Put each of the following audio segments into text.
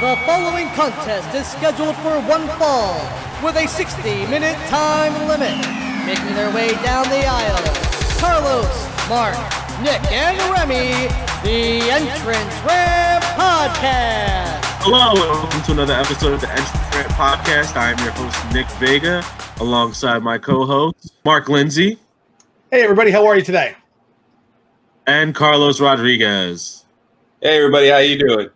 The following contest is scheduled for one fall with a 60 minute time limit. Making their way down the aisle, Carlos, Mark, Nick, and Remy, the Entrance Ramp Podcast. Hello, and welcome to another episode of the Entrance Ramp Podcast. I am your host, Nick Vega, alongside my co host, Mark Lindsay, Hey everybody, how are you today? and Carlos Rodriguez. Hey everybody, how you doing?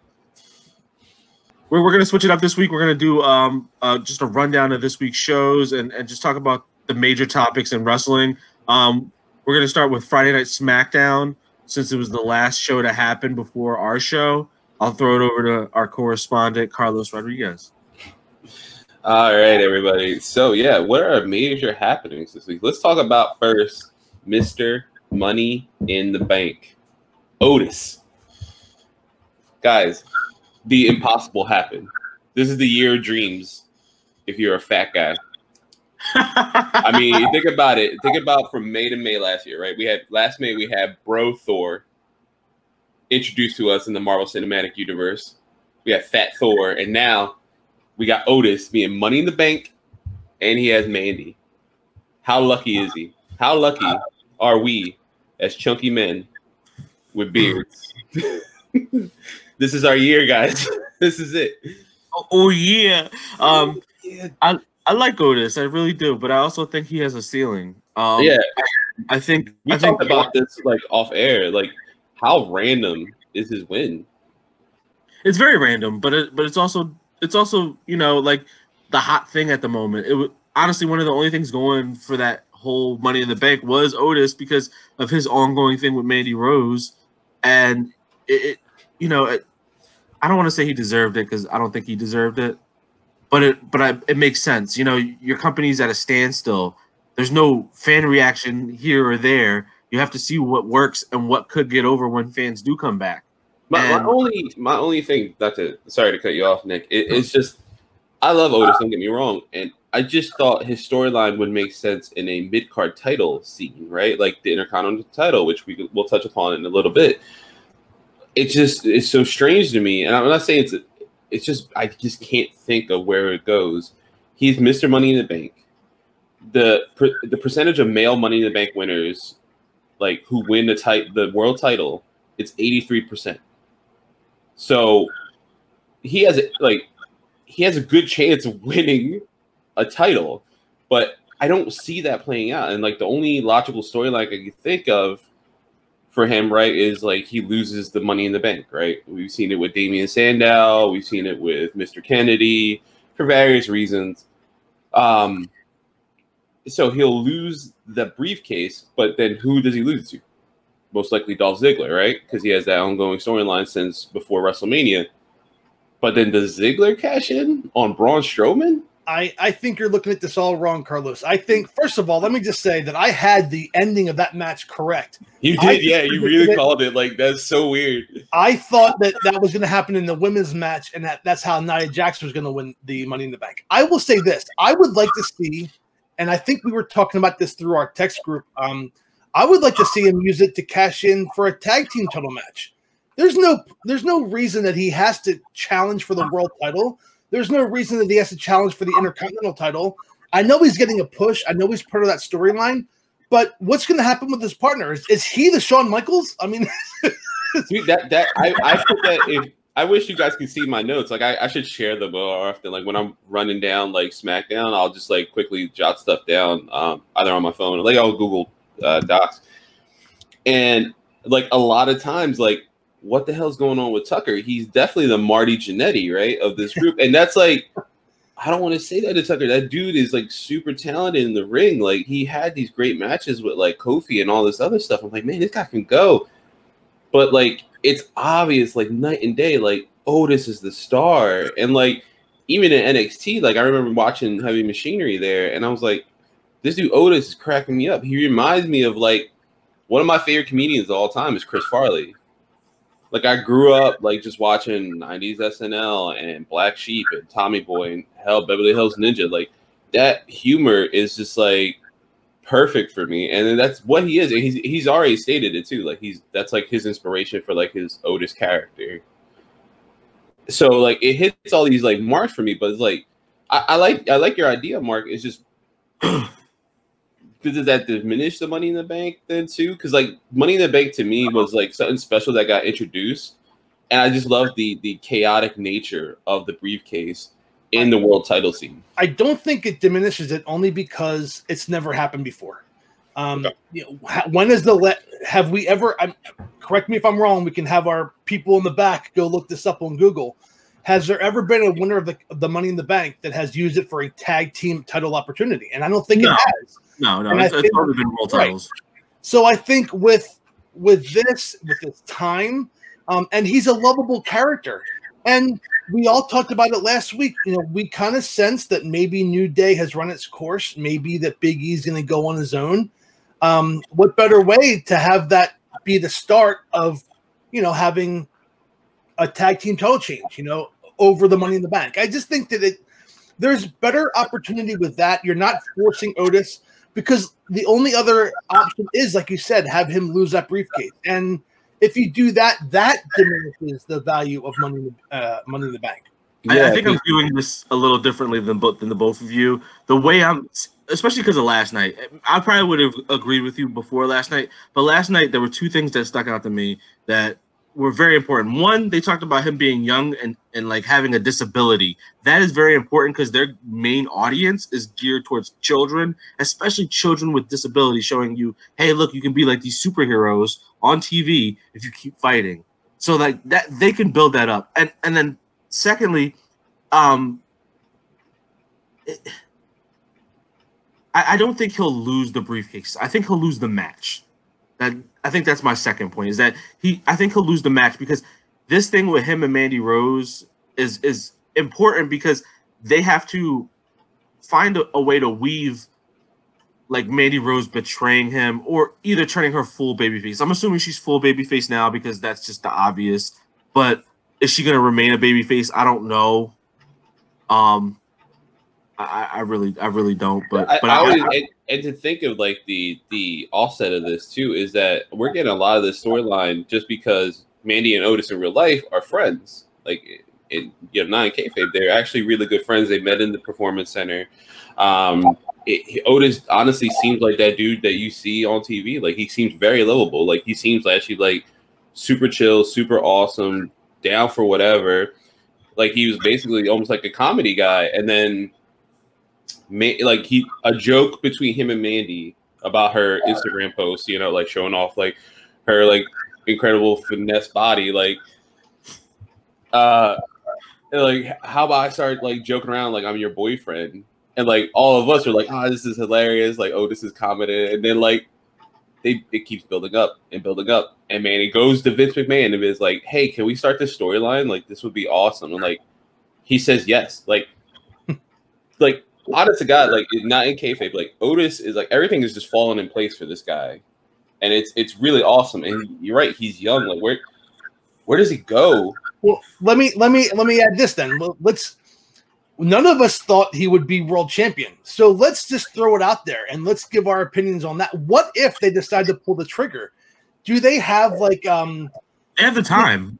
We're, we're going to switch it up this week. We're going to do um, uh, just a rundown of this week's shows and, and just talk about the major topics in wrestling. Um, we're going to start with Friday Night SmackDown since it was the last show to happen before our show. I'll throw it over to our correspondent, Carlos Rodriguez. All right, everybody. So yeah, what are major happenings this week? Let's talk about first Mr. Money in the Bank. Otis. Guys, the impossible happened. This is the year of dreams if you're a fat guy. I mean, think about it. Think about from May to May last year, right? We had last May we had Bro Thor introduced to us in the Marvel Cinematic Universe. We had Fat Thor, and now we got Otis being Money in the Bank, and he has Mandy. How lucky is he? How lucky are we as chunky men with beards? this is our year, guys. this is it. oh, yeah. Um, yeah. I I like Otis, I really do, but I also think he has a ceiling. Um, yeah, I think we I think talked about this like off air. Like, how random is his win? it's very random, but it, but it's also it's also you know like the hot thing at the moment. It was honestly one of the only things going for that whole Money in the Bank was Otis because of his ongoing thing with Mandy Rose, and it, it you know it, I don't want to say he deserved it because I don't think he deserved it, but it but I, it makes sense. You know your company's at a standstill. There's no fan reaction here or there. You have to see what works and what could get over when fans do come back. My, my only my only thing not to sorry to cut you off, Nick. It, it's just I love Otis. Don't get me wrong, and I just thought his storyline would make sense in a mid card title scene, right? Like the Intercontinental title, which we will touch upon in a little bit. It just it's so strange to me, and I'm not saying it's it's just I just can't think of where it goes. He's Mr. Money in the Bank. The per, the percentage of male Money in the Bank winners, like who win the tit- the world title, it's 83 percent. So he has like he has a good chance of winning a title, but I don't see that playing out. And like the only logical storyline I can think of for him, right, is like he loses the money in the bank, right? We've seen it with Damien Sandow, we've seen it with Mr. Kennedy for various reasons. Um so he'll lose the briefcase, but then who does he lose to? most likely Dolph Ziggler, right? Because he has that ongoing storyline since before WrestleMania. But then does Ziggler cash in on Braun Strowman? I, I think you're looking at this all wrong, Carlos. I think, first of all, let me just say that I had the ending of that match correct. You did, yeah. You really it. called it like that's so weird. I thought that that was going to happen in the women's match, and that that's how Nia Jax was going to win the Money in the Bank. I will say this: I would like to see, and I think we were talking about this through our text group. Um, I would like to see him use it to cash in for a tag team title match. There's no there's no reason that he has to challenge for the world title. There's no reason that he has to challenge for the intercontinental title. I know he's getting a push. I know he's part of that storyline. But what's going to happen with his partner? Is, is he the Shawn Michaels? I mean, Dude, that that I, I that if I wish you guys could see my notes. Like I, I should share them more often. Like when I'm running down like SmackDown, I'll just like quickly jot stuff down, um, either on my phone or like I'll Google uh, Docs. And like a lot of times, like what the hell's going on with Tucker? He's definitely the Marty Jannetty, right, of this group. And that's like I don't want to say that to Tucker. That dude is like super talented in the ring. Like he had these great matches with like Kofi and all this other stuff. I'm like, man, this guy can go. But like it's obvious, like night and day, like Otis is the star. And like even in NXT, like I remember watching Heavy Machinery there, and I was like, this dude Otis is cracking me up. He reminds me of like one of my favorite comedians of all time is Chris Farley. Like I grew up like just watching 90s SNL and Black Sheep and Tommy Boy and hell Beverly Hills Ninja. Like that humor is just like perfect for me. And that's what he is. And he's he's already stated it too. Like he's that's like his inspiration for like his Otis character. so like it hits all these like marks for me, but it's like I, I like I like your idea, Mark. It's just does that diminish the money in the bank then too? Because like money in the bank to me was like something special that got introduced, and I just love the the chaotic nature of the briefcase in the world title scene. I don't think it diminishes it only because it's never happened before. Um, you know, when is the let? have we ever? I'm, correct me if I'm wrong. We can have our people in the back go look this up on Google. Has there ever been a winner of the of the Money in the Bank that has used it for a tag team title opportunity? And I don't think No. it has. No, no, And it's, it's think- already been world right. titles. So I think with with this with this time, um, and he's a lovable character, and we all talked about it last week. You know, we kind of sense that maybe New Day has run its course. Maybe that Big E's going to go on his own. Um, what better way to have that be the start of, you know, having a tag team title change? You know, over the Money in the Bank. I just think that it there's better opportunity with that. You're not forcing Otis because the only other option is, like you said, have him lose that briefcase. And if you do that, that diminishes the value of money, uh, money in the bank. I, I think I'm viewing this a little differently than both than the both of you. The way I'm, especially because of last night, I probably would have agreed with you before last night. But last night there were two things that stuck out to me that were very important. One, they talked about him being young and and like having a disability. That is very important because their main audience is geared towards children, especially children with disabilities, showing you, hey, look, you can be like these superheroes on TV if you keep fighting. So like that they can build that up. And and then secondly, um it- I, I don't think he'll lose the briefcase. I think he'll lose the match. That I think that's my second point is that he I think he'll lose the match because this thing with him and Mandy Rose is is important because they have to find a, a way to weave like Mandy Rose betraying him or either turning her full babyface. I'm assuming she's full babyface now because that's just the obvious. But is she gonna remain a babyface? I don't know. Um, I, I really, I really don't. But I, but I I, always, and, and to think of like the the offset of this too is that we're getting a lot of this storyline just because Mandy and Otis in real life are friends. Like in you know, not in kayfabe, they're actually really good friends. They met in the performance center. Um, it, Otis honestly seems like that dude that you see on TV. Like he seems very lovable. Like he seems actually like super chill, super awesome, down for whatever. Like he was basically almost like a comedy guy, and then like he a joke between him and Mandy about her Instagram post, you know, like showing off like her like incredible finesse body, like uh like how about I start like joking around like I'm your boyfriend and like all of us are like, ah, this is hilarious, like oh this is commented and then like they it keeps building up and building up and man it goes to Vince McMahon and is like, hey, can we start this storyline? Like this would be awesome. And like he says yes. Like like honest to God, like not in kayfabe, like Otis is like everything is just falling in place for this guy, and it's it's really awesome. And you're right, he's young. Like where where does he go? Well, let me let me let me add this then. Let's. None of us thought he would be world champion, so let's just throw it out there and let's give our opinions on that. What if they decide to pull the trigger? Do they have like um? they have the time.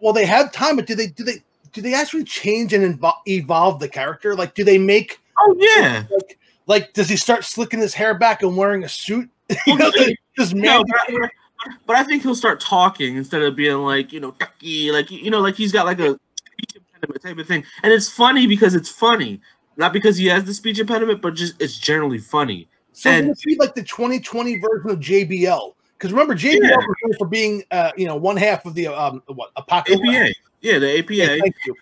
Well, they have time, but do they do they do they actually change and invo- evolve the character? Like, do they make Oh yeah. like like does he start slicking his hair back and wearing a suit? you know, No, but, I- but I think he'll start talking instead of being like, you know, ducky, like you know, like he's got like a speech impediment type of thing. And it's funny because it's funny. Not because he has the speech impediment, but just it's generally funny. So And- it's be like the 2020 version of JBL. Because remember, JBL Yeah. was known for being, uh, you know, one half of the um, what apocalypse. APA. Yeah, the APA. Yeah, thank you.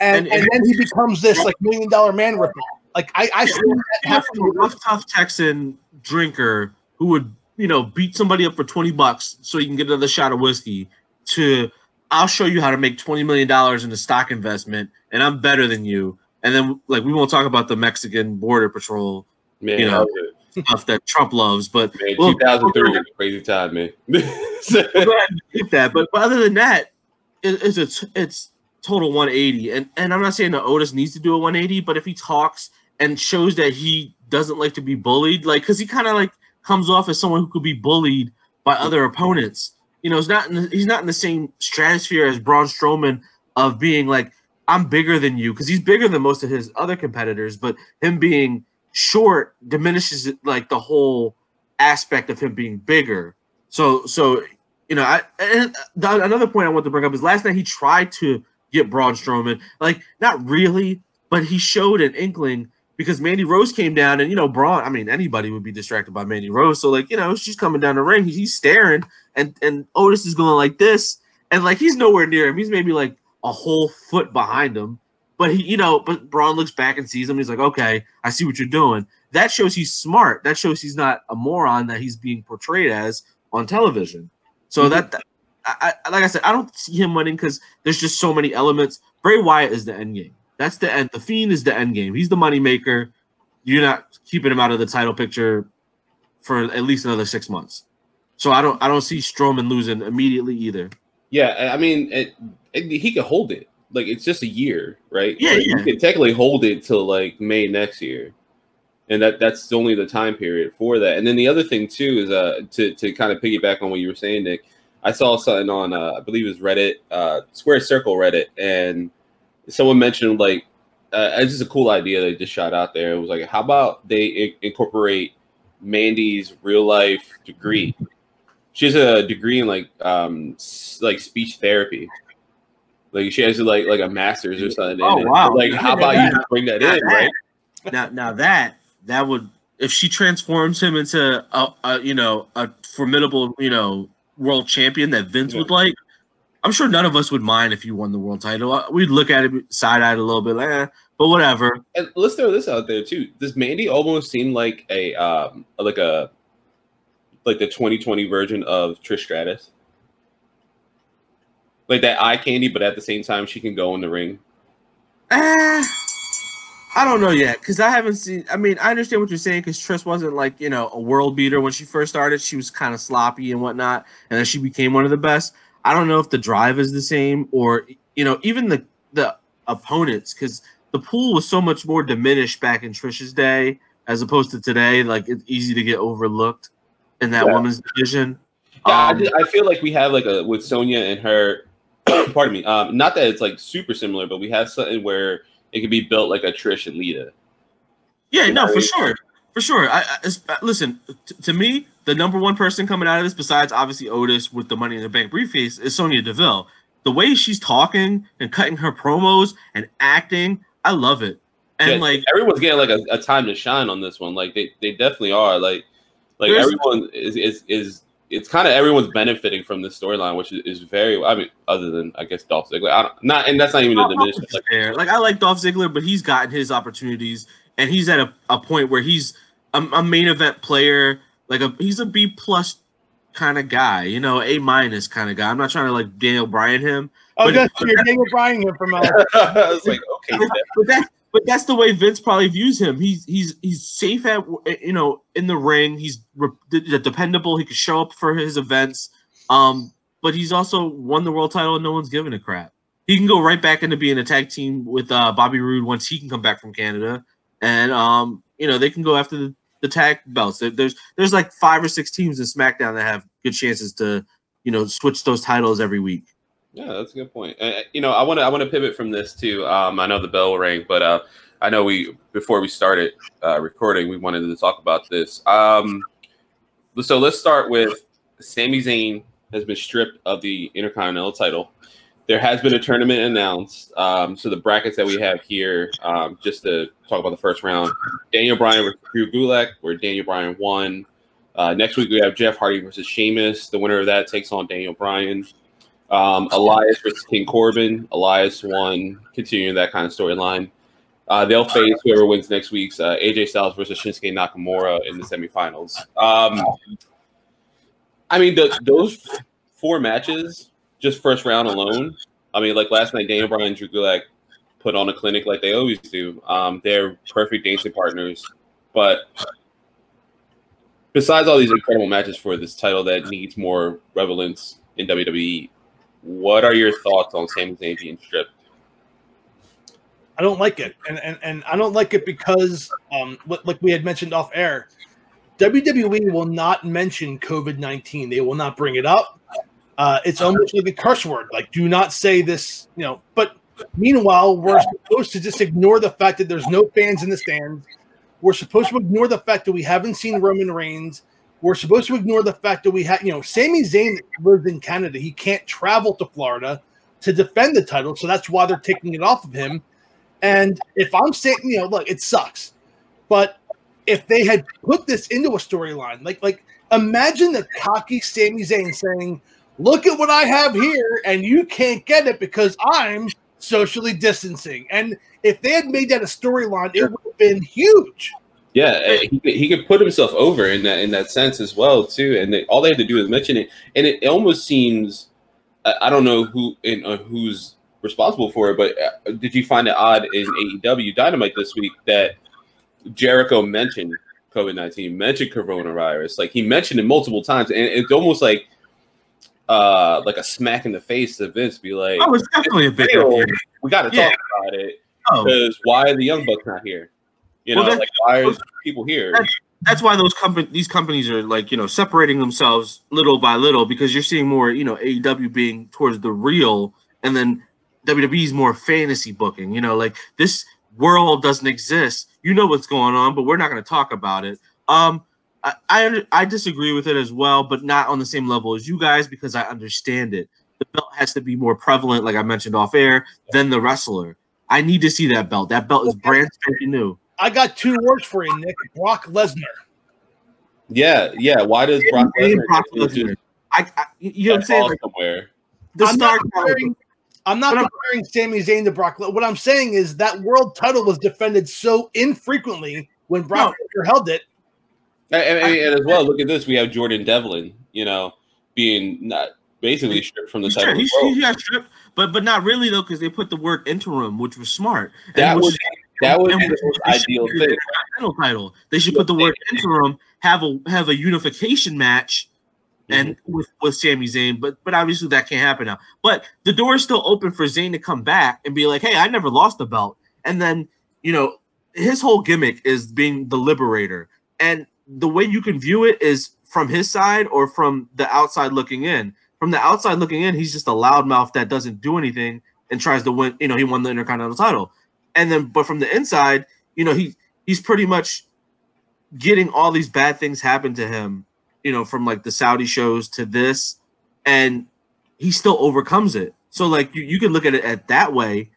And, And- and, then he becomes this like million dollar man ripoff. Like I, I Yeah, see that He from a happening. rough, tough Texan drinker who would, you know, beat somebody up for 20 bucks so he can get another shot of whiskey to I'll show you how to make $20 million in a stock investment and I'm better than you. And then, like, we won't talk about the Mexican border patrol Man, You know, stuff that Trump loves, but man, Well, 2003 was a crazy time, man. we'll go ahead and keep that. But, but other than that, it, it's, it's it's total 180. And and I'm not saying that Otis needs to do a 180, but if he talks and shows that he doesn't like to be bullied, like because he kind of like comes off as someone who could be bullied by other opponents. You know, he's not in the, he's not in the same stratosphere as Braun Strowman of being like, I'm bigger than you because he's bigger than most of his other competitors, but him being short diminishes like the whole aspect of him being bigger. So, so you know, I and the, another point I want to bring up is last night he tried to get Braun Strowman, like not really, but he showed an inkling because Mandy Rose came down and you know Braun. I mean, anybody would be distracted by Mandy Rose. So like you know, she's coming down the ring, he's staring, and and Otis is going like this, and like he's nowhere near him. He's maybe like a whole foot behind him. But he, you know, but Braun looks back and sees him. he's like, okay, I see what you're doing. That shows he's smart. That shows he's not a moron that he's being portrayed as on television. So mm-hmm. that, that I, I, like I said, I don't see him winning because there's just so many elements. Bray Wyatt is the end game. That's the end. The Fiend is the end game. He's the moneymaker. You're not keeping him out of the title picture for at least another six months. So I don't I don't see Strowman losing immediately either. Yeah, I mean, it, it, he could hold it. Like it's just a year, right? Yeah, like, yeah. He could technically hold it till like May next year, and that that's only the time period for that. And then the other thing too is uh to to kind of piggyback on what you were saying, Nick. I saw something on uh, I believe it was Reddit, uh, Square Circle Reddit, and someone mentioned like uh, it's just a cool idea they just shot out there. It was like, how about they I- incorporate Mandy's real life degree? She has a degree in like um like speech therapy. Like she has like like a master's or something. Oh wow! Like how about you bring that in, right? Now, now that that would if she transforms him into a, a you know a formidable you know world champion that Vince yeah. would like. I'm sure none of us would mind if you won the world title. Uh, we'd look at it side eyed a little bit, like, eh, but whatever. And let's throw this out there too. Does Mandy almost seem like a um like a like the 2020 version of Trish Stratus? Like that eye candy, but at the same time she can go in the ring. Eh, I don't know yet because I haven't seen. I mean, I understand what you're saying because Trish wasn't like you know a world beater when she first started. She was kind of sloppy and whatnot, and then she became one of the best. I don't know if the drive is the same or you know even the the opponents because the pool was so much more diminished back in Trish's day as opposed to today. Like it's easy to get overlooked in that yeah. women's division. Yeah, um, I, just, I, feel like we have like a with Sonya and her. pardon me. Um, not that it's like super similar, but we have something where it could be built like a Trish and Lita. Yeah, you no, for sure, for sure. I, I listen t- to me the number one person coming out of this, besides obviously Otis with the Money in the Bank briefcase, is Sonya Deville. The way she's talking and cutting her promos and acting, I love it. And yeah, like everyone's getting like a, a, time to shine on this one. Like they, they definitely are. Like like everyone is is is it's kind of everyone's benefiting from this storyline, which is, is, very. I mean, other than I guess Dolph Ziggler, I don't, not and that's not even a diminishing. Like, like I like Dolph Ziggler, but he's gotten his opportunities, and he's at a, a point where he's a, a main event player like a he's a B plus kind of guy, you know, A minus kind of guy. I'm not trying to like Daniel Bryan him. Oh, but, that's you're Daniel Bryan him from. Uh, I was like, okay, but that but that's the way Vince probably views him. He's he's he's safe at you know in the ring. He's re- dependable. He can show up for his events. Um, but he's also won the world title and no one's giving a crap. He can go right back into being a tag team with uh, Bobby Roode once he can come back from Canada, and um, you know they can go after the the tag belts. There's there's like five or six teams in SmackDown that have good chances to you know switch those titles every week. Yeah, that's a good point. You know, I want to I want to pivot from this too. Um, I know the bell rang, but uh, I know we before we started uh, recording, we wanted to talk about this. Um, so let's start with Sami Zayn has been stripped of the Intercontinental title there has been a tournament announced. Um, so the brackets that we have here, um, just to talk about the first round, Daniel Bryan versus Drew Gulak, where Daniel Bryan won. Uh, next week we have Jeff Hardy versus Sheamus. The winner of that takes on Daniel Bryan. Um, Elias versus King Corbin. Elias won, continuing that kind of storyline. Uh, they'll face whoever wins next week's uh, AJ Styles versus Shinsuke Nakamura in the semifinals. Um, I mean, the, those four matches just first round alone. I mean, like last night, Daniel Bryan and Drew Gulak put on a clinic like they always do. Um, they're perfect dancing partners. But besides all these incredible matches for this title that needs more relevance in WWE, what are your thoughts on Sami Zayn being stripped? I don't like it, and and, and I don't like it because, um, like we had mentioned off air, WWE will not mention COVID nineteen. They will not bring it up. Uh, it's almost like a curse word. Like, do not say this, you know. But meanwhile, we're supposed to just ignore the fact that there's no fans in the stands. We're supposed to ignore the fact that we haven't seen Roman Reigns. We're supposed to ignore the fact that we had, you know, Sami Zayn lives in Canada. He can't travel to Florida to defend the title, so that's why they're taking it off of him. And if I'm saying, you know, look, it sucks, but if they had put this into a storyline, like, like imagine the cocky Sami Zayn saying, "Look at what I have here, and you can't get it because I'm socially distancing." And if they had made that a storyline, it would have been huge. Yeah, uh, he could, he could put himself over in that in that sense as well too, and they, all they had to do is mention it, and it, it almost seems I, I don't know who in uh, who's responsible for it, but uh, did you find it odd in AEW Dynamite this week that Jericho mentioned COVID nineteen, mentioned coronavirus, like he mentioned it multiple times, and it's almost like uh like a smack in the face to Vince, be like, Oh, it's definitely a big deal. we got to Yeah. talk about it Oh, because why are the young bucks not here? You know, Well, that- like why are people here? That's- that's why those company these companies are like you know separating themselves little by little because you're seeing more you know AEW being towards the real and then WWE's more fantasy booking. You know, like this world doesn't exist. You know what's going on, but we're not going to talk about it. Um, I, I I disagree with it as well, but not on the same level as you guys because I understand it. The belt has to be more prevalent, like I mentioned off air, than the wrestler. I need to see that belt. That belt is brand spanking new. I got two words for you, Nick. Brock Lesnar. Yeah, yeah. Why does Brock Name Lesnar Brock get Lesnar. I, I, you know what I'm saying? Like, somewhere? the I'm star not comparing. I'm not But I'm- comparing Sami Zayn to Brock. Le- What I'm saying is that world title was defended so infrequently when Brock Lesnar held it. And, and- and as well, look at this. We have Jordan Devlin, you know, being not basically stripped from the title. stripped. as He's, well. he got stripped, but but not really though, because they put the word interim, which was smart. That was that was and the which most they should ideal thing. the title. They should put the word interim, have a have a unification match, and Mm-hmm. with with Sami Zayn, but but obviously that can't happen now. But the door is still open for Zayn to come back and be like, "Hey, I never lost the belt," and then you know his whole gimmick is being the liberator, and the way you can view it is from his side or from the outside looking in. From the outside looking in, he's just a loudmouth that doesn't do anything and tries to win. You know, he won the Intercontinental title, and then but from the inside, you know, he he's pretty much getting all these bad things happen to him. You know, from like the Saudi shows to this, and he still overcomes it. So like you, you can look at it at that way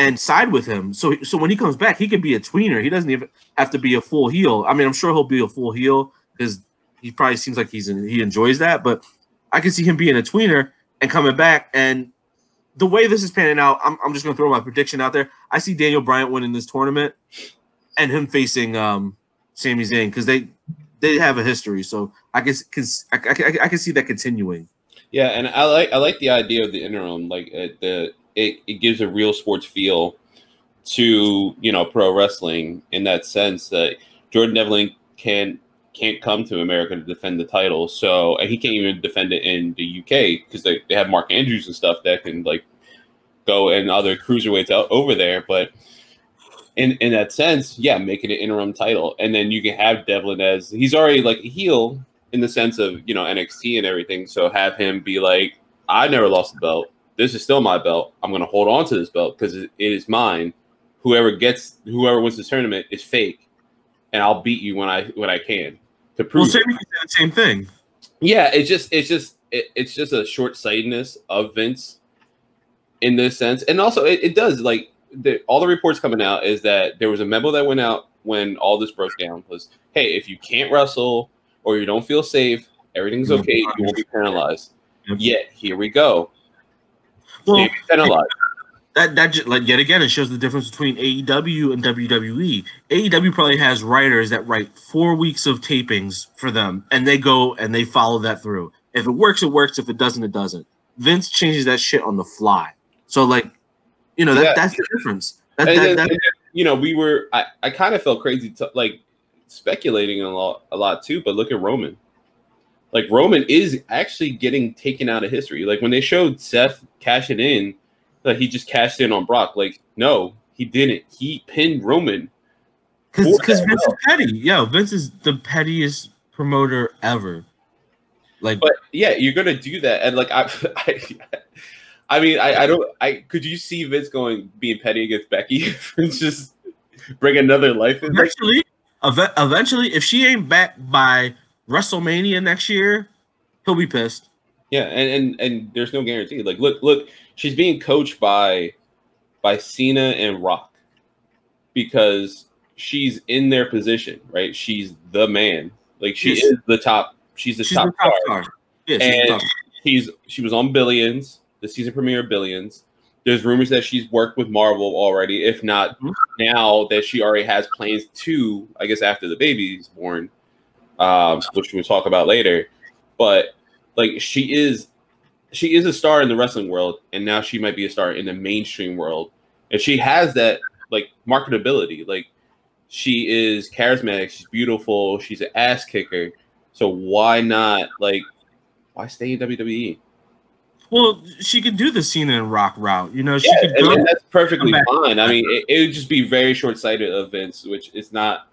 and side with him. So so when he comes back, he can be a tweener. He doesn't even have to be a full heel. I mean, I'm sure he'll be a full heel because he probably seems like he's in, he enjoys that. But I can see him being a tweener and coming back. And the way this is panning out, I'm, I'm just gonna throw my prediction out there. I see Daniel Bryant winning this tournament and him facing um Sami Zayn because they they have a history. So I because I, I, I can see that continuing. Yeah, and I like I like the idea of the interim. Like uh, the it, it gives a real sports feel to you know pro wrestling in that sense that Jordan Devlin can can't come to America to defend the title, so and he can't even defend it in the UK because they, they have Mark Andrews and stuff that can like go and other cruiserweights out over there, but. In, in that sense, yeah, make it an interim title, and then you can have Devlin as he's already like a heel, in the sense of you know NXT and everything. So have him be like, I never lost the belt. This is still my belt. I'm going to hold on to this belt because it, is mine. Whoever gets, whoever wins the tournament is fake, and I'll beat you when I when I can to prove. can say the same thing. Yeah, it's just it's just it, it's just a short sightedness of Vince in this sense, and also it, it does like the, all the reports coming out is that there was a memo that went out when all this broke down was, hey, if you can't wrestle or you don't feel safe, everything's Mhm. okay. You won't be penalized. Yet here we go. Well, Maybe penalized. that that like yet again it shows the difference between AEW and WWE. AEW probably has writers that write four weeks of tapings for them, and they go and they follow that through. If it works, it works. If it doesn't, it doesn't. Vince changes that shit on the fly. So like, you know that Yeah. that's the difference. That, that, then- that, you know, we were I, I kind of felt crazy to, like speculating a lot a lot too, but look at Roman. Like Roman is actually getting taken out of history. Like when they showed Seth cashing in, that he just cashed in on Brock. Like, no, he didn't. He pinned Roman. because Vince is petty. Yo, Vince is the pettiest promoter ever. Like, But yeah, you're gonna do that, and like I, I, I mean, I, I don't. I could you see Vince going being petty against Becky and just bring another life in? Eventually, ev- eventually, if she ain't back by WrestleMania next year, he'll be pissed. yeah, and, and and there's no guarantee. Like, look, look, she's being coached by by Cena and Rock because she's in their position, right? She's the man. Like she Yes. is the top. She's the She's top, the top star. star. Yeah, And top. she's she was on Billions, the season premiere of Billions. There's rumors that she's worked with Marvel already, if not Mhm. now that she already has plans to, I guess after the baby's born, um, which we'll talk about later. But like she is she is a star in the wrestling world, and now she might be a star in the mainstream world. And she has that like marketability. Like she is charismatic, she's beautiful, she's an ass kicker. So why not like why stay in WWE? Well, she could do the Cena and Rock route. You know, she Yeah, could go. that's perfectly fine. I mean, it, it would just be very short sighted of Vince, which is not.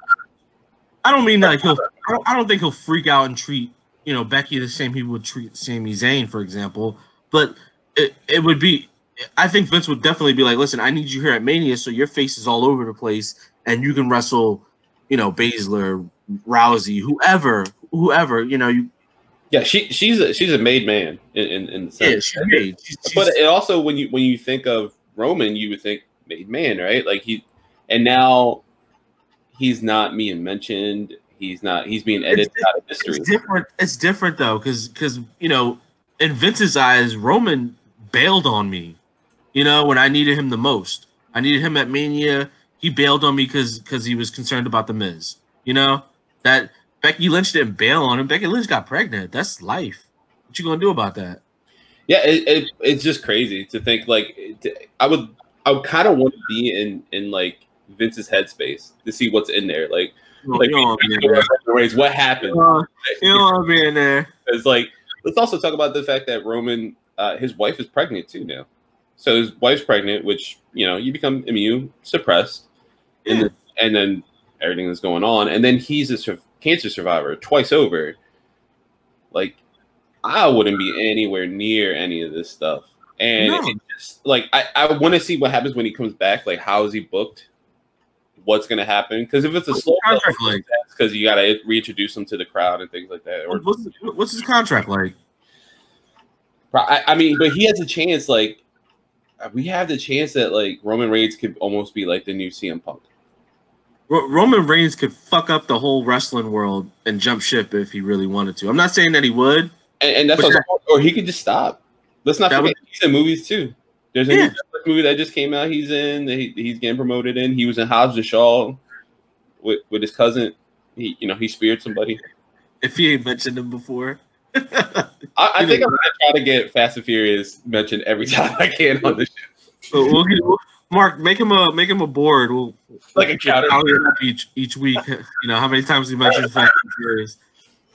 I don't mean like he'll. I don't, I don't think he'll freak out and treat you know Becky the same he would treat Sami Zayn, for example. But it, it would be. I think Vince would definitely be like, listen, I need you here at Mania, so your face is all over the place, and you can wrestle, you know, Baszler, Rousey, whoever, whoever. You know, you Yeah, she she's a she's a made man in in, in the sense. yeah, she's made. She's, but it also when you when you think of Roman, you would think made man, right? Like he, and now he's not being mentioned. He's not. He's being edited out of history. It's different. It's different though, because because you know, in Vince's eyes, Roman bailed on me. You know, when I needed him the most, I needed him at Mania. He bailed on me because because he was concerned about the Miz. You know that Becky Lynch didn't bail on him. Becky Lynch got pregnant. That's life. What you gonna do about that? Yeah, it, it it's just crazy to think like I would I would kind of want to be in in like Vince's headspace to see what's in there. Like don't, like you don't wanna be in there. race, what happened? Uh, You don't want to be in there. It's like let's also talk about the fact that Roman, uh, his wife is pregnant too now. So his wife's pregnant, which you know you become immune suppressed, and then, and then everything that's going on, and then he's a sur- cancer survivor twice over. Like, I wouldn't be anywhere near any of this stuff, and No. it just like I, I want to see what happens when he comes back. Like, how is he booked? What's gonna happen? Because if it's a What's slow, contract like? because you gotta reintroduce him to the crowd and things like that, or What's, what's his contract like? I, I mean, but he has a chance. Like uh, we have the chance that like Roman Reigns could almost be like the new CM Punk. Roman Reigns could fuck up the whole wrestling world and jump ship if he really wanted to. I'm not saying that he would. And, and that's But also, or he could just stop. Let's not That forget he's in movies too. There's a Yeah. Movie that just came out. He's in. he, he's getting promoted in. He was in Hobbs and Shaw with with his cousin. He you know he speared somebody. If he ain't mentioned him before. I, I think I'm gonna try to get Fast and Furious mentioned every time I can on this show. But we'll we'll- Mark, make him a make him a board. We'll Like a counter. tally it up each each week. You know how many times he mentions Fast and Furious.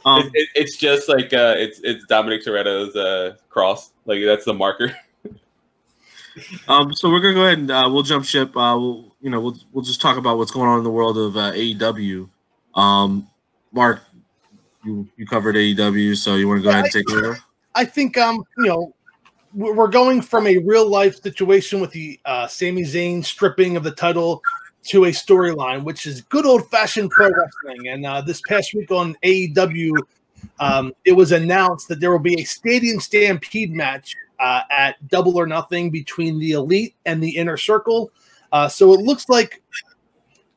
Um, It, it, it's just like uh, it's it's Dominic Toretto's uh, cross. Like that's the marker. um, so we're gonna go ahead and uh, we'll jump ship. Uh, we'll you know we'll we'll just talk about what's going on in the world of uh, AEW. Um, Mark, you you covered AEW, so you want to go ahead and take it over? I think um you know we're we're going from a real life situation with the uh, Sami Zayn stripping of the title to a storyline, which is good old fashioned pro wrestling. And uh, this past week on AEW, um, it was announced that there will be a Stadium Stampede match uh, at Double or Nothing between the Elite and the Inner Circle. Uh, so it looks like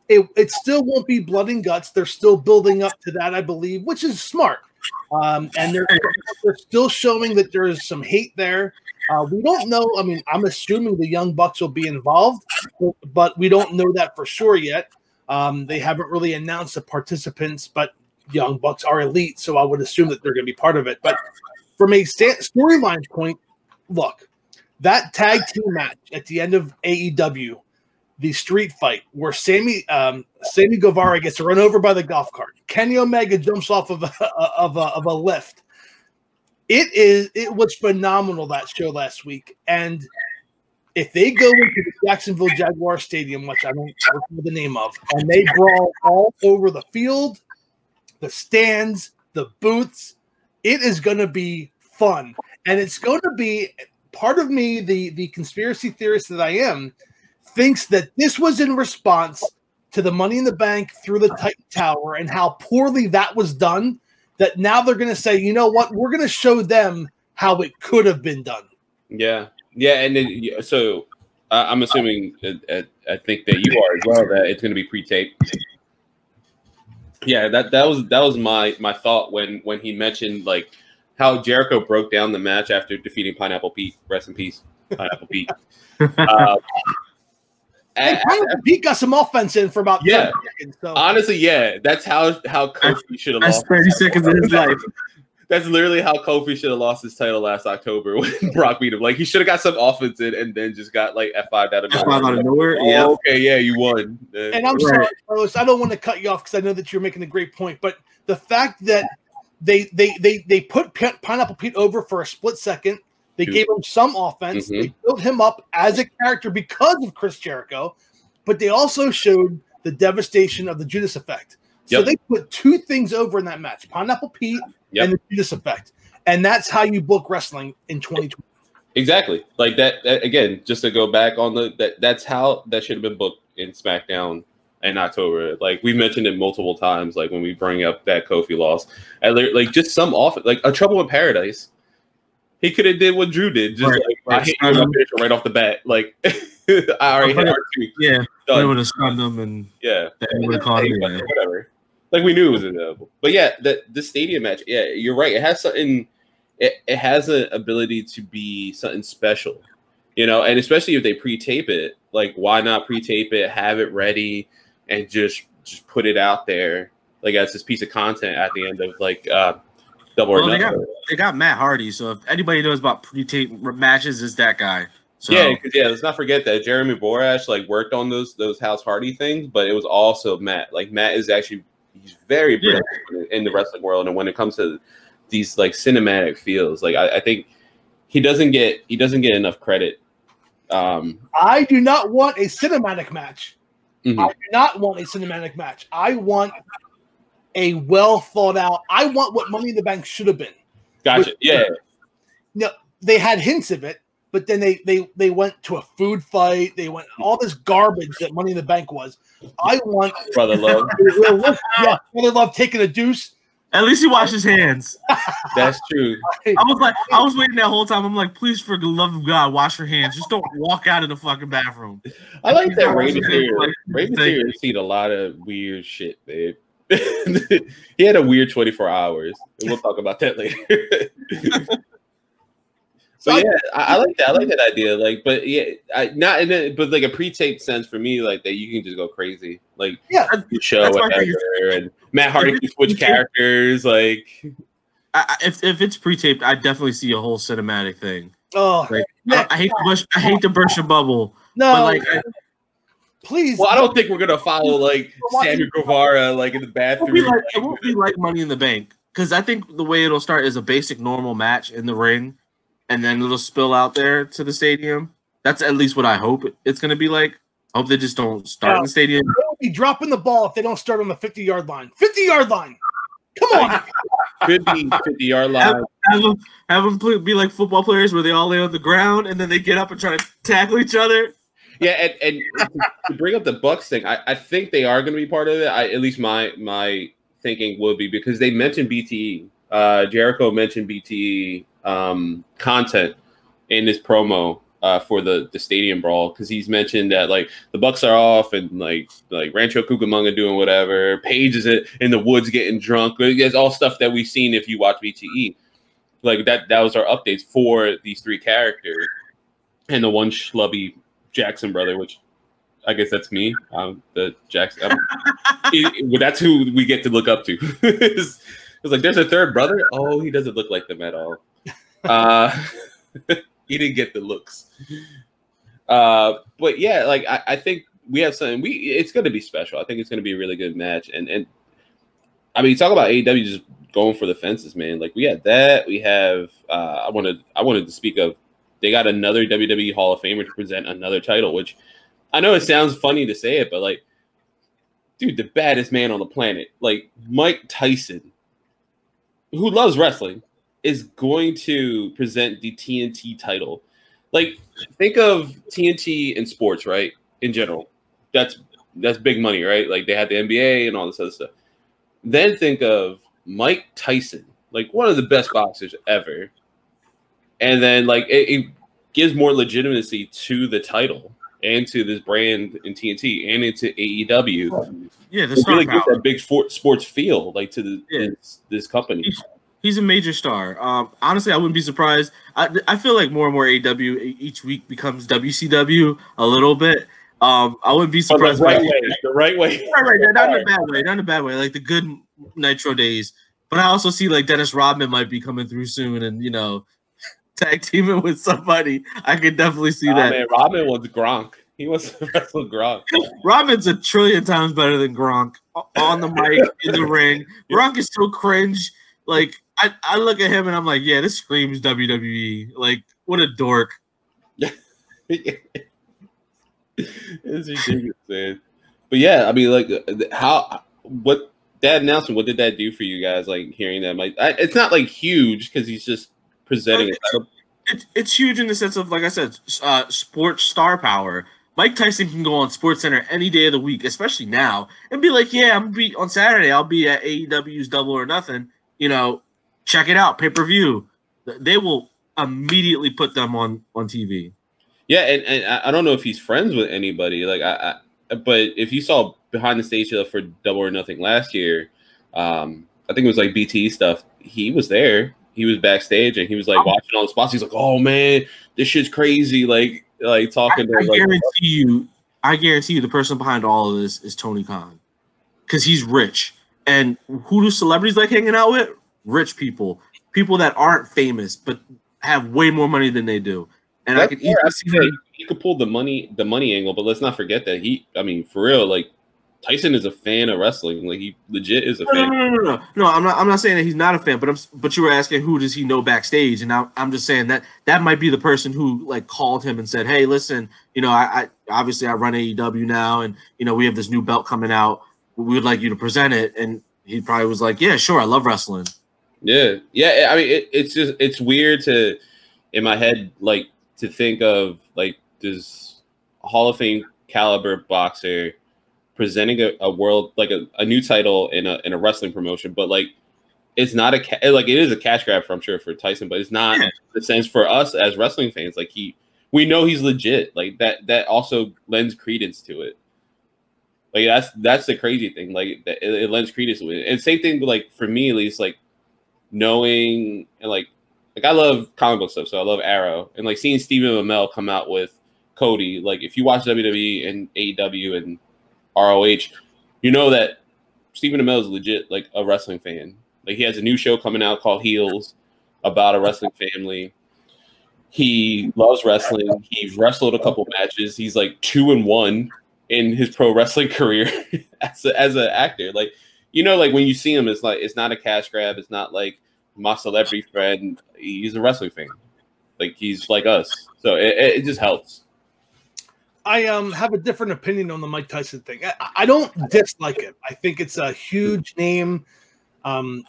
it, it still won't be blood and guts. They're still building up to that, I believe, which is smart. Um, and they're, they're still showing that there is some hate there. Uh, we don't know. I mean, I'm assuming the Young Bucks will be involved, but we don't know that for sure yet. Um, they haven't really announced the participants, but Young Bucks are elite, so I would assume that they're going to be part of it. But from a sta- storyline point, look, that tag team match at the end of AEW, the street fight where Sammy um, Sammy Guevara gets run over by the golf cart, Kenny Omega jumps off of a, of a, of a lift. It is it was phenomenal that show last week, and if they go into the Jacksonville Jaguar Stadium, which I don't know the name of, and they brawl all over the field, the stands, the booths, It is going to be fun, and it's going to be part of me, the the conspiracy theorist that I am, thinks that this was in response to the Money in the Bank through the Titan Tower and how poorly that was done. That now they're going to say, you know what, we're going to show them how it could have been done. Yeah, yeah, and then so uh, I'm assuming, uh, uh, I think that you are as well that it's going to be pre-taped. Yeah, that that was that was my my thought when when he mentioned like how Jericho broke down the match after defeating Pineapple Pete. Rest in peace, Pineapple Pete. Uh, And Pineapple Pete got some offense in for about Yeah. 10 seconds. So honestly, yeah, that's how how Kofi should have That's lost. 30 seconds of his life. That's literally how Kofi should have lost his title last October when Brock beat him. Like he should have got some offense in and then just got like F five out of F5 nowhere. out of nowhere. Oh, Yeah. okay, yeah, you won. And I'm Right. sorry, Carlos. I don't want to cut you off because I know that you're making a great point. But the fact that they they they they put Pi- Pineapple Pete over for a split second, they gave him some offense. Mhm. They built him up as a character because of Chris Jericho, but they also showed the devastation of the Judas Effect. So Yep. they put two things over in that match: Pineapple Pete Yep. and the Judas Effect, and that's how you book wrestling in 2020. Exactly. Like that, that again, just to go back on the that that's how that should have been booked in SmackDown in October. Like we mentioned it multiple times, like when we bring up that Kofi loss. And like just some off like a trouble in paradise. He could have did what Drew did. Just Right, like right. I hate you, and I finish it right off the bat. Like I already hit R two. Yeah. They would have stunned them and Yeah. they would have caught him. Whatever. Like we knew it was inevitable. But yeah, the the stadium match, yeah, you're right. It has something it, it has an ability to be something special. You know, and especially if they pre-tape it, like why not pre-tape it, have it ready, and just just put it out there like as this piece of content at the end of like uh double or they got, nothing. they got Matt Hardy, so if anybody knows about pre-tape matches, is that guy. So Yeah, yeah, let's not forget that Jeremy Borash like worked on those those House Hardy things, but it was also Matt. Like Matt is actually he's very Yeah. brilliant in the wrestling world, and when it comes to these like cinematic feels, like I, I think he doesn't get he doesn't get enough credit. Um, I do not want a cinematic match. Mhm. I do not want a cinematic match. I want a well thought out. I want what Money in the Bank should have been. gotcha. Yeah, No, They had hints of it, but then they they they went to a food fight. They went all this garbage that Money in the Bank was. I want brother love. yeah, they love taking a deuce. At least he washed his hands. That's true. I was like, I was waiting that whole time. I'm like, please, for the love of God, wash your hands. Just don't walk out of the fucking bathroom. I like He's that not Rey Mysterio. like, Rey thank has seen a lot of weird shit, babe. he had a weird 24 hours. We'll talk about that later. So but yeah, I, I like that. I like that idea. Like, but yeah, I not in a, but like a pre-taped sense for me, like that you can just go crazy. Like, Yeah. the show whatever, and Matt Hardy can switch characters. Like, I, I- if if it's pre-taped, I definitely see a whole cinematic thing. Oh Like, Yeah. I, I hate to brush. I hate to burst your bubble, no! but like, I, please, well, I don't think we're gonna follow like watching- Sammy Guevara like in the it won't be bathroom. like it won't be like Money in the Bank because I think the way it'll start is a basic normal match in the ring, and then it'll spill out there to the stadium. That's at least what I hope it's gonna be like. I hope they just don't start in the stadium. they'll be dropping the ball if they don't start on the 50 yard line. 50 yard line. Come on. 50, 50 yard line. Have them, have them play, be like football players where they all lay on the ground and then they get up and try to tackle each other. Yeah, and, and to bring up the Bucks thing, I, I think they are going to be part of it. I, at least my my thinking would be because they mentioned BTE. Uh, Jericho mentioned BTE um, content in this promo uh, for the the stadium brawl because he's mentioned that like the Bucks are off and like like Rancho Cucamonga doing whatever. Page is in the woods getting drunk. It's all stuff that we've seen if you watch BTE. Like that that was our updates for these three characters and the one schlubby Jackson brother, which I guess that's me. Um, the Jackson. Um, it- well, that's who we get to look up to. it's, it's like there's a third brother. Oh, he doesn't look like them at all. Uh, he didn't get the looks. Uh, but yeah, like I, I think we have something. We it's going to be special. I think it's going to be a really good match. And and I mean, talk about AEW just going for the fences, man. Like we had that. We have. Uh, I wanted. I wanted to speak of they got another WWE Hall of Famer to present another title, which I know it sounds funny to say it, but like, dude, the baddest man on the planet, like Mike Tyson, who loves wrestling, is going to present the TNT title. Like, think of TNT in sports, right? In general, that's that's big money, right? Like they had the NBA and all this other stuff. Then think of Mike Tyson, like one of the best boxers ever, and then like it, it gives more legitimacy to the title and to this brand in TNT and into AEW. Yeah, star really gives that big sports feel like to the, Yeah. this, this company. He's- a major star. Um, honestly, I wouldn't be surprised. I, I feel like more and more AEW each week becomes WCW a little bit. Um, I wouldn't be But the surprised. right by- way, the right way. Right, right, not in a bad way, not in a bad way, like the good Nitro days. But I also see like Dennis Rodman might be coming through soon, and you know, tag teaming with somebody. I could definitely see that. man, Rodman was Gronk. He was wrestle Gronk. Rodman's a trillion times better than Gronk on the mic in the ring. Gronk is so cringe. Like I, I look at him and I'm like, yeah, this screams WWE. Like what a dork. it's ridiculous, man. But yeah, I mean, like, uh, how, what that announcement, what did that do for you guys? Like hearing that, like, I, it's not like huge because he's just presenting. Like, it. It's it's huge in the sense of like I said, uh, sports star power. Mike Tyson can go on Sports Center any day of the week, especially now, and be like, "Yeah, I'm gonna be on Saturday. I'll be at AEW's Double or Nothing. You know, check it out, pay per view." They will immediately put them on on TV. Yeah, and, and I- I don't know if he's friends with anybody. Like, I, I but if you saw behind the stage for Double or Nothing last year, um, I think it was like BT stuff. He was there. He was backstage and he was like watching all the spots. He's like, "Oh man, this shit's crazy!" Like, like talking I to like, guarantee you, I guarantee you, the person behind all of this is Tony Khan, because he's rich. And who do celebrities like hanging out with? Rich people, people that aren't famous but have way more money than they do. And I could easily I see them. he could pull the money the money angle, but let's not forget that he I mean, for real, like Tyson is a fan of wrestling. Like he legit is a No, no, fan. no, no, no, no. I'm not. I'm not saying that he's not a fan, but I'm. But you were asking who does he know backstage, and I'm. I'm just saying that that might be the person who like called him and said, "Hey, listen, you know, I, I obviously I run AEW now, and you know we have this new belt coming out. We would like you to present it." And he probably was like, "Yeah, sure, I love wrestling." Yeah. Yeah. I mean it, it's just it's weird to in my head like to think of like this Hall of Fame caliber boxer presenting a, a world like a, a new title in a in a wrestling promotion, but like it's not a ca- like it is a cash grab for I'm sure for Tyson, but it's not Yeah. in the sense for us as wrestling fans. Like he we know he's legit. Like that that also lends credence to it. Like that's that's the crazy thing. Like it, it lends credence to it. And same thing like for me at least, like knowing and like like I love comic book stuff, so I love Arrow and like seeing Stephen Amell come out with Cody. Like if you watch WWE and AEW and ROH, you know that Stephen Amell is legit like a wrestling fan. Like he has a new show coming out called Heels about a wrestling family. He loves wrestling. He's wrestled a couple matches. He's like two and one in his pro wrestling career as a, as an actor. Like you know, like when you see him, it's like it's not a cash grab. It's not like my celebrity friend. He's a wrestling fan. Like he's like us. So it, it just helps. I um have a different opinion on the Mike Tyson thing. I, I don't dislike it. I think it's a huge name. Um,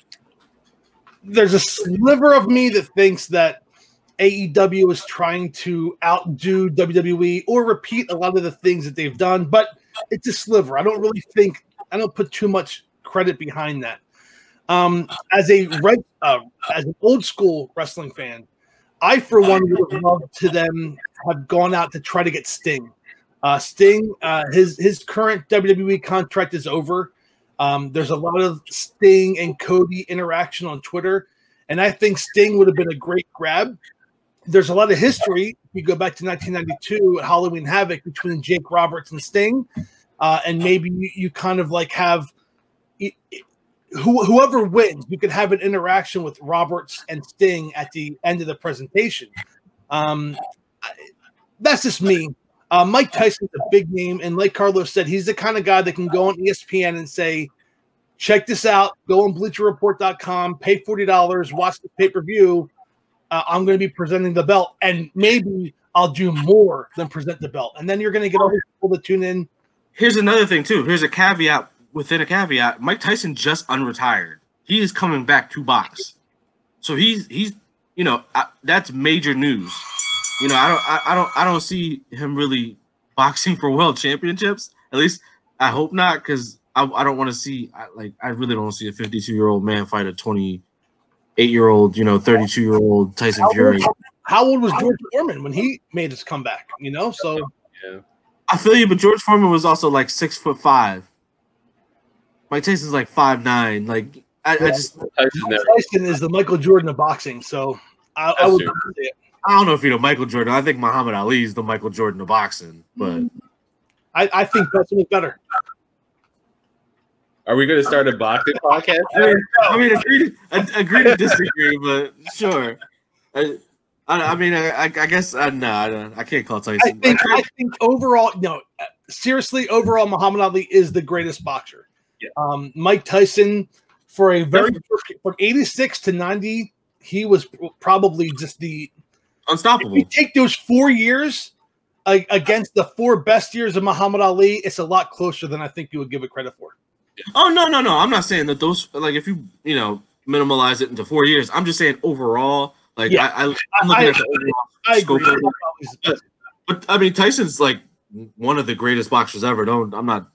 there's a sliver of me that thinks that AEW is trying to outdo WWE or repeat a lot of the things that they've done, but it's a sliver. I don't really think I don't put too much credit behind that. Um, as a right, uh, as an old school wrestling fan, I for one would have loved to them have gone out to try to get Sting. Uh, Sting, uh, his his current WWE contract is over. Um, there's a lot of Sting and Cody interaction on Twitter, and I think Sting would have been a great grab. There's a lot of history. You go back to 1992 at Halloween Havoc between Jake Roberts and Sting, uh, and maybe you, you kind of like have who, whoever wins, you could have an interaction with Roberts and Sting at the end of the presentation. Um, that's just me. Uh, Mike Tyson's a big name, and like Carlos said, he's the kind of guy that can go on ESPN and say, "Check this out. Go on BleacherReport.com, pay forty dollars, watch the pay per view. Uh, I'm going to be presenting the belt, and maybe I'll do more than present the belt. And then you're going to get all these people to tune in. Here's another thing too. Here's a caveat within a caveat. Mike Tyson just unretired. He is coming back to box. So he's he's you know I, that's major news. You know I don't I, I don't I don't see him really boxing for world championships. At least I hope not because I, I don't want to see I, like I really don't see a 52 year old man fight a 28 year old you know 32 year old Tyson How Fury. old, how old was George Foreman when he made his comeback? You know, so Yeah. I feel you, but George Foreman was also like six foot five. Mike Tyson's like five nine. Like I, I just Tyson Tyson is the Michael Jordan of boxing. So I, I would true. say it. I don't know if you know Michael Jordan. I think Muhammad Ali is the Michael Jordan of boxing, but I, I think Tyson was better. Are we going to start a boxing podcast? I mean, I mean, agree to, agree to disagree, but sure. I, I, I mean, I, I I guess uh, no, I, don't- I can't call Tyson. I think I think overall, no, seriously, overall, Muhammad Ali is the greatest boxer. Yeah. Um, Mike Tyson, for a very from eighty six to ninety, he was probably just the. If unstoppable. you take those four years uh, against the four best years of Muhammad Ali, it's a lot closer than I think you would give it credit for. Oh no, no, no. I'm not saying that those like if you you know minimalize it into four years. I'm just saying overall. Like Yeah. I, I, I'm looking I- at the overall I scope agree. of. But I mean, Tyson's like one of the greatest boxers ever. Don't I'm not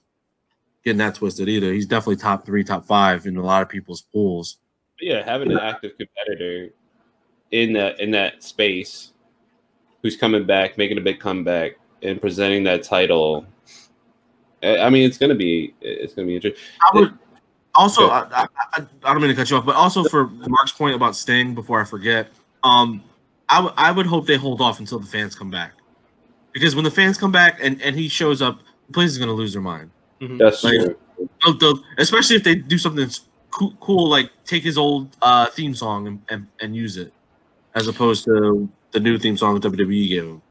getting that twisted either. He's definitely top three, top five in a lot of people's pools. yeah, having an active competitor in that in that space who's coming back, making a big comeback, and presenting that title. I I mean, it's gonna be it's gonna be interesting. I would also. I, I, I, I don't mean to cut you off, but also for Mark's point about Sting, before I forget, um, I would hope they hold off until the fans come back, because when the fans come back and and he shows up, the place is gonna lose their mind. That's Like- true. They'll- they'll- especially if they do something s- cool, cool like take his old uh, theme song and, and, and use it, as opposed to the new theme song that WWE gave him.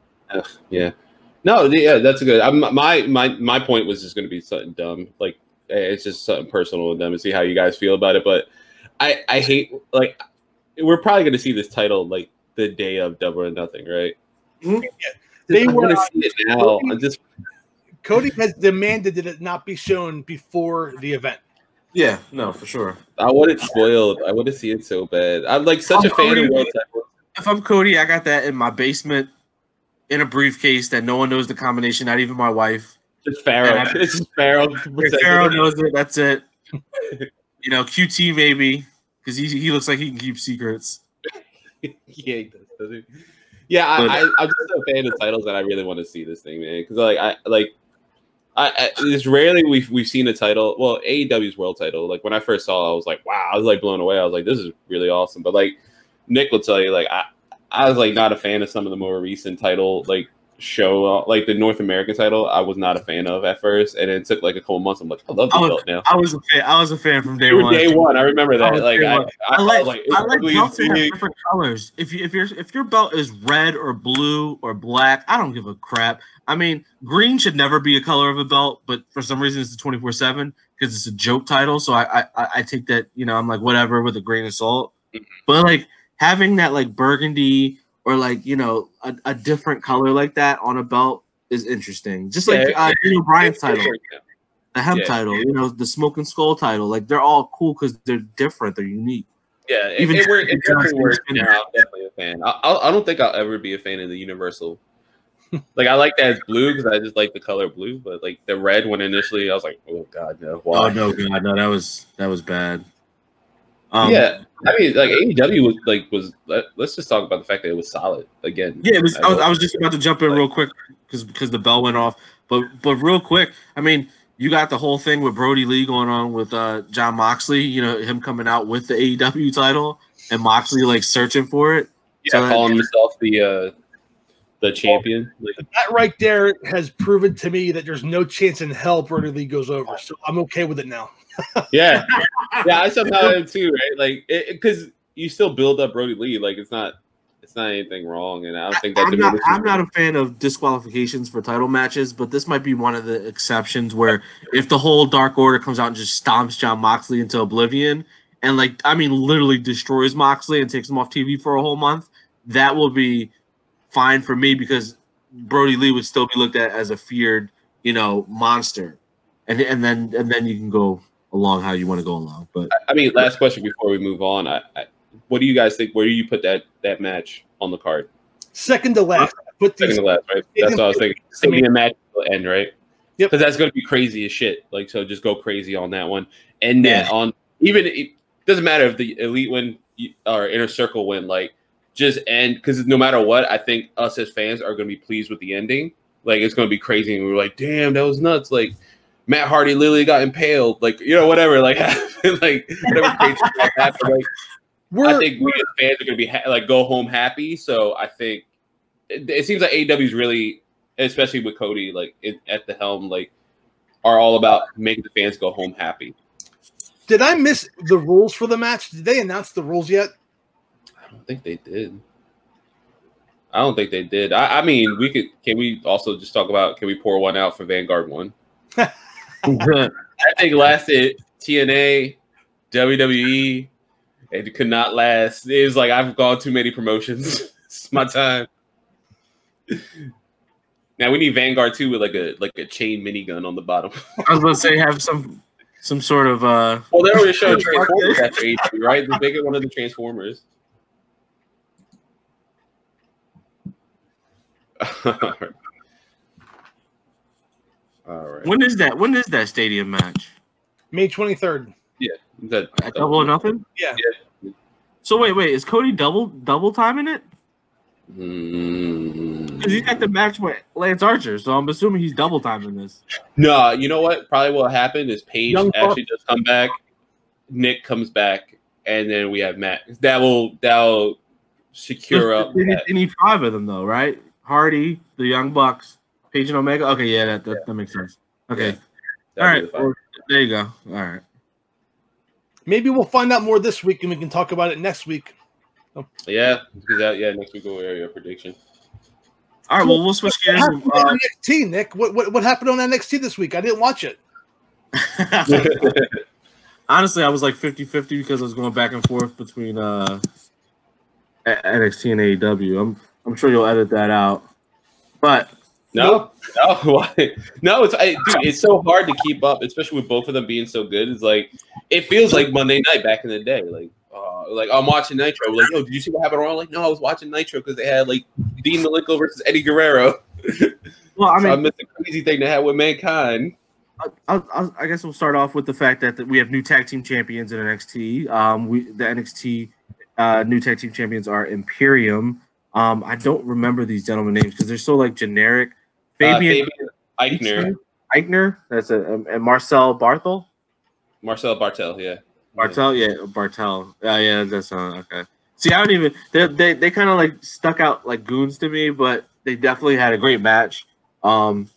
Yeah. No, yeah, that's a good. I'm, my my my point was just going to be something dumb. Like eh, it's just something personal with them and see how you guys feel about it. But I I hate like we're probably going to see this title like the day of Double or Nothing, right? They I were want to see it now. I just Cody has demanded that it not be shown before the event. Yeah, no, for sure. I want it spoiled. I want to see it so bad. I'm like such a I'm fan already- of World Title. If I'm Cody, I got that in my basement in a briefcase that no one knows the combination, not even my wife. Just Pharaoh. It's just Pharaoh. Pharaoh knows it. That's it. you know, QT maybe because he he looks like he can keep secrets. yeah, does, does he? Yeah, I, I, I'm just a fan of titles that I really want to see this thing, man. Because like I like, I, I it's rarely we've we've seen a title. Well, AEW's world title. Like when I first saw, it, I was like, wow, I was like blown away. I was like, this is really awesome. But like Nick will tell you, like I I was like not a fan of some of the more recent title like show uh, like the North American title. I was not a fan of at first, and it took like a couple months. I'm like, I love the I belt now. I was a fan. I was a fan from day one. day one. I remember that. was Like I. I, I like, like, I like belts that have different colors. If you if your if your belt is red or blue or black, I don't give a crap. I mean, green should never be a color of a belt, but for some reason it's a twenty four seven because it's a joke title. So I, I I- I take that you know I'm like whatever with a grain of salt. Mhm. But like having that like burgundy or like you know a, a different color like that on a belt is interesting. Just like Yeah, uh, Daniel Bryan's title Yeah. the hemp Yeah. title, you know, the smoking skull title. Like they're all cool because they're different, they're unique. Yeah, Even it, work, it Johnson definitely works. Spinner. Now, I'm definitely a fan. I, I, I don't think I'll ever be a fan of the Universal. like I like that it's blue because I just like the color blue, but like the red one initially, I was like, oh god, no. Why? Oh no, god, no, that was that was bad. Um, yeah, I mean, like AEW was like was. Let, us just talk about the fact that it was solid again. yeah. It was. I was, I was just about to jump in real quick because because the bell went off, but but real quick, I mean, you got the whole thing with Brodie Lee going on with uh Jon Moxley. You know, him coming out with the AEW title and Moxley like searching for it. yeah, so that- calling himself the uh the champion. Like, That right there has proven to me that there's no chance in hell Brodie Lee goes over. So I'm okay with it now. Yeah, yeah, I somehow am too, right? Like, because you still build up Brodie Lee, like it's not. It's not anything wrong, and I don't think that I'm not, I'm not a fan of disqualifications for title matches, but this might be one of the exceptions where if the whole Dark Order comes out and just stomps Jon Moxley into oblivion and like I mean literally destroys Moxley and takes him off TV for a whole month, that will be fine for me because Brodie Lee would still be looked at as a feared, you know, monster. And and then and then you can go along how you want to go along. But I mean, last question before we move on. I, I what do you guys think? Where do you put that that match on the card? Second to last. Put Second to last, right? That's what I was thinking. Stadium match will end, right? Yep. Because that's going to be crazy as shit. Like, so just go crazy on that one. And then on even it doesn't matter if the elite win or inner circle win. Like, just end because no matter what, I think us as fans are going to be pleased with the ending. Like, it's going to be crazy, and we're like, damn, that was nuts. Like. Matt Hardy literally got impaled, like you know, whatever, like, like whatever crazy like that. Like, we're, I think we as fans are going to be ha- like go home happy. So I think it, it seems like AEW is really, especially with Cody like it, at the helm, like are all about making the fans go home happy. did I miss the rules for the match? Did they announce the rules yet? I don't think they did. I don't think they did. I, I mean, we could. Can we also just talk about? Can we pour one out for Vanguard one? I think lasted TNA, WWE, it could not last. It was like I've gone too many promotions. it's my time. Now we need Vanguard too with like a like a chain minigun on the bottom. I was gonna say have some some sort of uh well, they already showed Transformers after AEW, right? Make it one of the Transformers. All right. when is that? When is that stadium match? May 23rd. Yeah. That, A double or nothing? Yeah. So wait, wait, is Cody double double timing it? Mm. Because he got the match with Lance Archer, so I'm assuming he's double timing this. No, you know what? Probably what happened is Page Young Buck- actually does come back, Nick comes back, and then we have Matt. That will that will secure up. They need, they need five of them though, right? Hardy, the Young Bucks, Page and Omega. Okay, yeah, that that, that makes sense. Okay, Yeah. all That'll be right, the five. well, there you go. All right. Maybe we'll find out more this week and we can talk about it next week. Yeah, because that, yeah, next week we'll hear your prediction. All right, well, we'll switch What gears. happened Uh, on NXT, Nick? What, what what happened on NXT this week? I didn't watch it. Honestly, I was like 50 50 because I was going back and forth between uh, NXT and AEW. I'm, I'm sure you'll edit that out. But No, no, why? No, it's I, dude. It's so hard to keep up, especially with both of them being so good. It's like it feels like Monday night back in the day. Like, uh, like I'm watching Nitro. Like, yo, did you see what happened wrong? Like, no, I was watching Nitro because they had like Dean Malenko versus Eddie Guerrero. well, I I, so I missed the crazy thing they had with Mankind. I, I, I guess we'll start off with the fact that, that we have new tag team champions in NXT. Um, we the NXT uh, new tag team champions are Imperium. Um, I don't remember these gentlemen names because they're so like generic. Uh, Fabian Fabian Aichner, Aichner, that's a and Marcel Barthel. Marcel Barthel. Yeah, Barthel, yeah, Barthel. Yeah, yeah, that's uh, okay. See, I don't even. They they, they kind of like stuck out like goons to me, but they definitely had a great match. Um,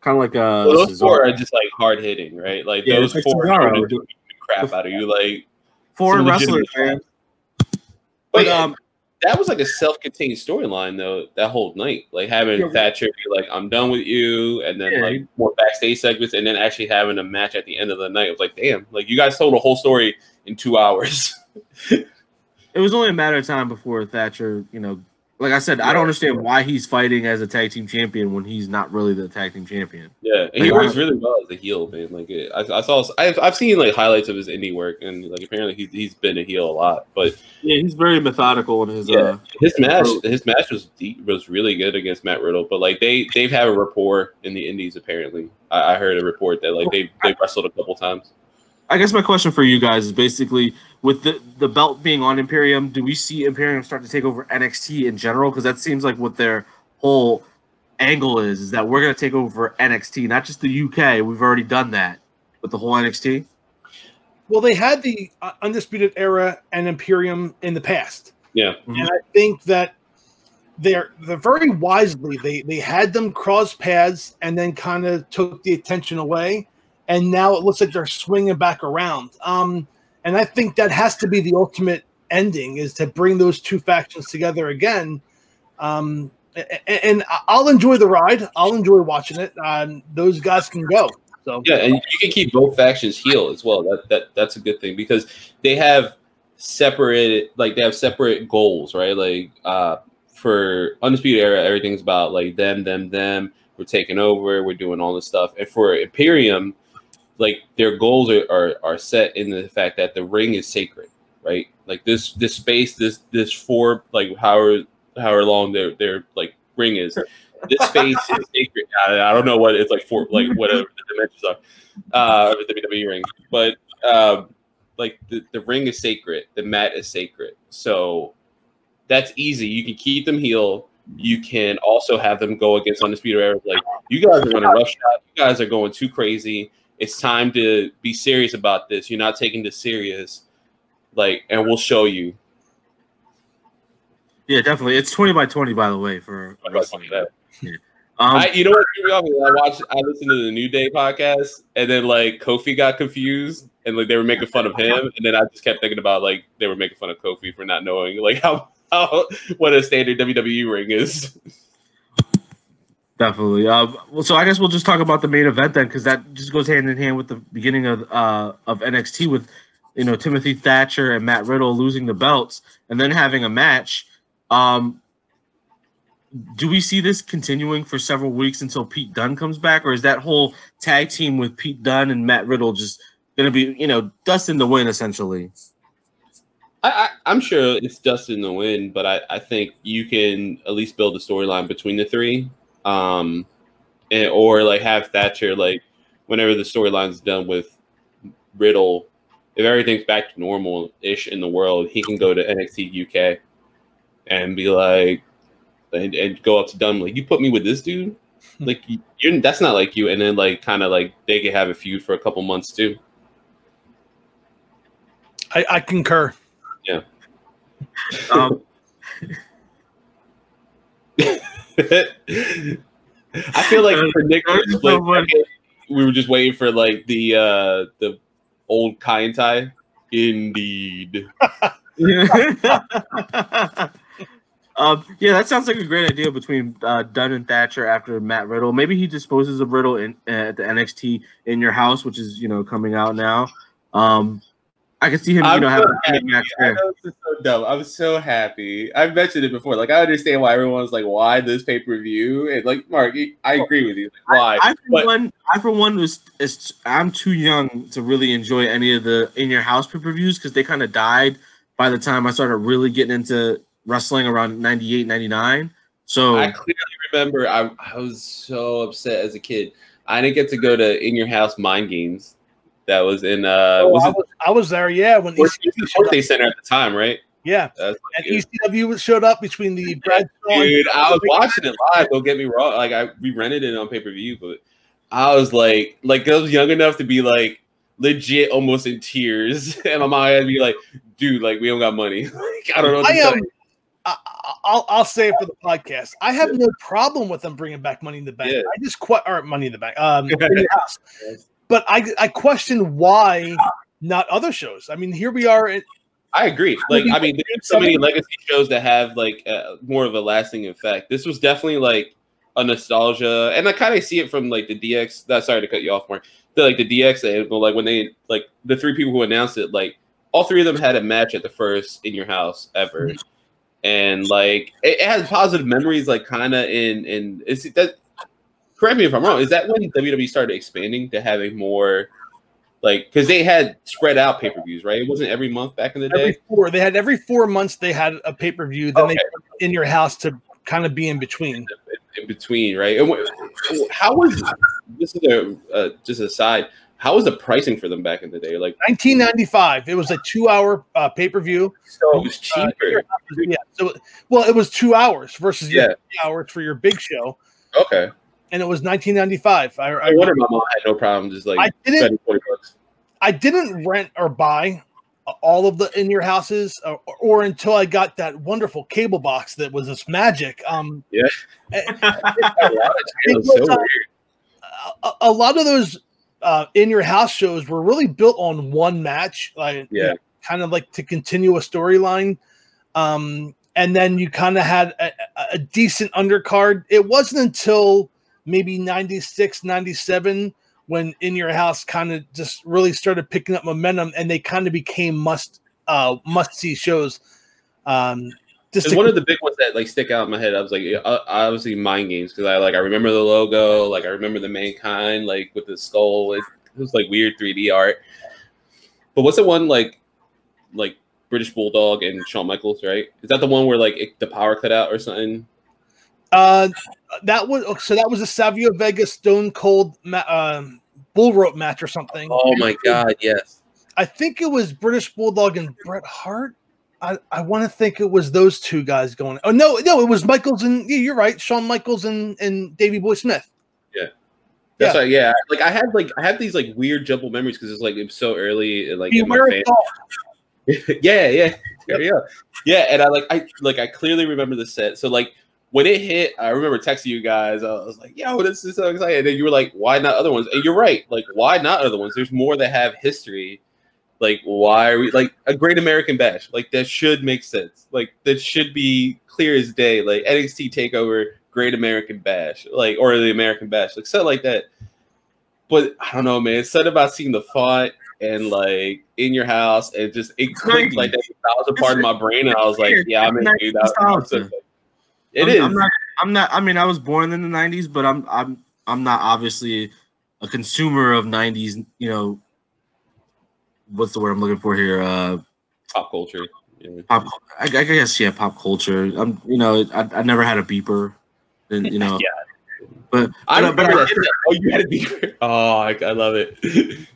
kind of like uh, Well, those four are just like hard hitting, right? Like Yeah, those like four are doing the crap out of you. Like, some wrestlers, man. but But um, that was like a self-contained storyline though that whole night like having Yeah. thatcher be like i'm done with you and then Yeah. like more backstage segments and then actually having a match at the end of the night it was like damn like you guys told a whole story in two hours it was only a matter of time before Thatcher, you know, like I said, I don't understand why he's fighting as a tag team champion when he's not really the tag team champion. yeah and he works really well as a heel man like it, I, I saw I've, I've seen like highlights of his indie work and like apparently he's, he's been a heel a lot but Yeah, he's very methodical in his. Yeah. Uh, his match his match was deep, was really good against Matt Riddle but like they they've had a rapport in the indies apparently I, I heard a report that like they they wrestled a couple times I guess my question for you guys is basically with the the belt being on Imperium, do we see Imperium start to take over NXT in general? Because that seems like what their whole angle is: is that we're going to take over NXT, not just the UK. We've already done that with the whole NXT. Well, they had the uh, Undisputed Era and Imperium in the past. yeah and I think that they're they're very wisely they they had them cross paths and then kind of took the attention away, and now it looks like they're swinging back around. Um, and I think that has to be the ultimate ending is to bring those two factions together again. Um, and I'll enjoy the ride. I'll enjoy watching it. Um, those guys can go. So Yeah, and you can keep both factions heel as well. That that that's a good thing because they have separated like they have separate goals, right? Like uh for Undisputed Era, everything's about like them, them, them. We're taking over, we're doing all this stuff. And for Imperium, like their goals are, are are set in the fact that the ring is sacred, right? Like this this space, this this four like however however long their their like ring is. This space is sacred. I, I don't know what it's like for like whatever the dimensions are. Uh of the WWE ring. But um like the, the ring is sacred, the mat is sacred. So that's easy. You can keep them heel. You can also have them go against undisputed era. Like you guys are running rough shot. You guys are going too crazy. It's time to be serious about this. You're not taking this serious. Like, and we'll show you. Yeah, definitely. It's twenty by twenty, by the way, for I'm not saying that. Um, I, you know what threw me off? I watched, I listened to the New Day podcast, and then like Kofi got confused, and like they were making fun of him, and then I just kept thinking about like they were making fun of Kofi for not knowing like how, how what a standard WWE ring is. Definitely. Uh, well, so I guess we'll just talk about the main event then, because that just goes hand in hand with the beginning of uh, of NXT with you know Timothy Thatcher and Matt Riddle losing the belts and then having a match. Um, do we see this continuing for several weeks until Pete Dunne comes back, or is that whole tag team with Pete Dunne and Matt Riddle just going to be you know dust in the wind essentially? I, I'm sure it's dust in the wind, but I, I think you can at least build a storyline between the three, um, and, or like have Thatcher like whenever the storyline's done with Riddle, if everything's back to normal ish in the world, he can go to NXT UK and be like, and, and go up to Dunne like, you put me with this dude, like you're that's not like you, and then like kind of like they could have a feud for a couple months too. I, I concur. Yeah. Um, I feel like for Nick split so second, we were just waiting for like the uh the old Kai and Tai. Indeed. um, yeah, that sounds like a great idea between uh, Dunne and Thatcher after Matt Riddle. Maybe he disposes of Riddle in uh, at the NXT in your house, which is you know coming out now. Um, I can see him, you I'm know, so having a happy. big I there. know this is so dumb. I'm so happy. I've mentioned it before. Like I understand why everyone's like, why this pay per view? And like Mark, I agree with you. Like, why? I for But- one, I for one was is I'm too young to really enjoy any of the in your house pay per views because they kind of died by the time I started really getting into wrestling around 98, 99. So I clearly remember I, I was so upset as a kid. I didn't get to go to In Your House Mind Games. That was in uh Oh, was I, was, I was there, yeah. When the. Birthday Center at the time, right? Yeah, and good. ECW showed up between the Brad. Dude, I was watching it live. Don't get me wrong. Like I we rented it on pay per view, but I was like, like I was young enough to be like legit, almost in tears, and my mom had to be like, "Dude, like we don't got money. like I don't know." I am. I, I'll I'll say it for the podcast. I have no problem with them bringing back Money in the Bank. Yeah. I just que- or Money in the Bank. Um, in house. But I I question why not other shows. I mean, here we are. At, I agree. Like, I mean, there's so many legacy shows that have like uh, more of a lasting effect. This was definitely like a nostalgia, and I kind of see it from like the DX. That uh, sorry to cut you off, Mark. The like the DX angle, uh, like when they like the three people who announced it, like all three of them had a match at the first in your house ever, mm-hmm. and like it, has positive memories. Like kind of in in is it that. Correct me if I'm wrong. Is that when WWE started expanding to having more, like, because they had spread out pay per views, right? It wasn't every month back in the day. four, they had every four months they had a pay per view. Then Okay. they in your house to kind of be in between. in between, right? How was this is a uh, just a side? How was the pricing for them back in the day? Like, 1995. It was a two-hour uh, pay per view. so it was cheaper. Yeah. So well, it was two hours versus Yeah. hours for your big show, Okay, and it was 1995. I, I I, wonder my mom had no problem just like I didn't spending forty bucks. I didn't rent or buy all of the in your houses or, or until I got that wonderful cable box that was this magic. Um, Yeah. It was was, so uh, a, a lot of those uh, in your house shows were really built on one match, like Yeah. kind of like to continue a storyline. Um, and then you kind of had a- a decent undercard. It wasn't until maybe 96, 97 when in your house kind of just really started picking up momentum and they kind of became must uh must see shows. Um, just one of the big ones that like stick out in my head, I was like, uh, obviously mind games because I like I remember the logo, like I remember the mankind, like with the skull. It, it was like weird 3D art. But what's the one like, like British Bulldog and Shawn Michaels, right? Is that the one where like it, the power cut out or something? Uh, that was so. That was a Savio Vega Stone Cold um, bull rope match or something. Oh my god, yes. I think it was British Bulldog and Bret Hart. I, I want to think it was those two guys going. Oh no, no, it was Michaels and yeah, you're right, Shawn Michaels and and Davey Boy Smith. Yeah, that's Yeah. right. Yeah, like I had like I have these like weird jumble memories because it's like it was so early, like in my Beware fan- of Dog. yeah, yeah, there go. Yeah, and I like I like I clearly remember the set. So like when it hit, I remember texting you guys. I was like, "Yo, this is so exciting!" And then you were like, "Why not other ones?" And you're right. Like, why not other ones? There's more that have history. Like, why are we like a Great American Bash? Like that should make sense. Like that should be clear as day. Like NXT Takeover, Great American Bash, like or the American Bash, like something like that. But I don't know, man. It's something about seeing the font and like in your house, and just it clicked like that was a part of my brain, and I was like, yeah, I'm gonna do that. It I'm, is. I'm not. I'm not. I mean, I was born in the '90s, but I'm. I'm. I'm not obviously a consumer of '90s. You know, what's the word I'm looking for here? Uh, pop culture. Yeah. pop. I, I guess yeah, pop culture. I'm. You know, I, I never had a beeper, and you know. Yeah. But I but, but remember I, that. Oh, you had to be. Oh, I, I love it.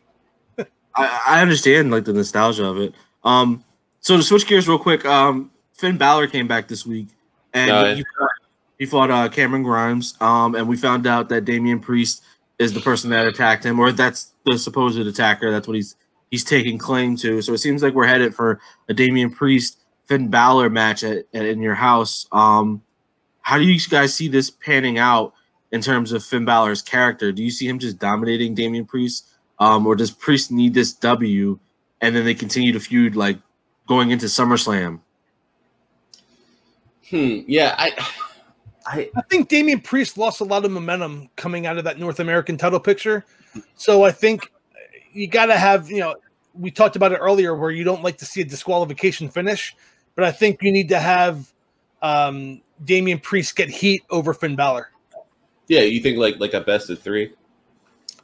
I, I understand like the nostalgia of it. Um, so to switch gears real quick, um, Finn Balor came back this week, and he fought, he fought uh, Cameron Grimes. Um, and we found out that Damian Priest is the person that attacked him, or that's the supposed attacker. That's what he's he's taking claim to. So it seems like we're headed for a Damian Priest Finn Balor match at, at in your house. Um, how do you guys see this panning out in terms of Finn Balor's character? Do you see him just dominating Damian Priest? Um, or does Priest need this W and then they continue to feud like going into SummerSlam? Hmm. Yeah. I. I. I think Damian Priest lost a lot of momentum coming out of that North American title picture. So I think you got to have, you know, we talked about it earlier where you don't like to see a disqualification finish, but I think you need to have um, Damian Priest get heat over Finn Balor. Yeah. You think like like a best of three?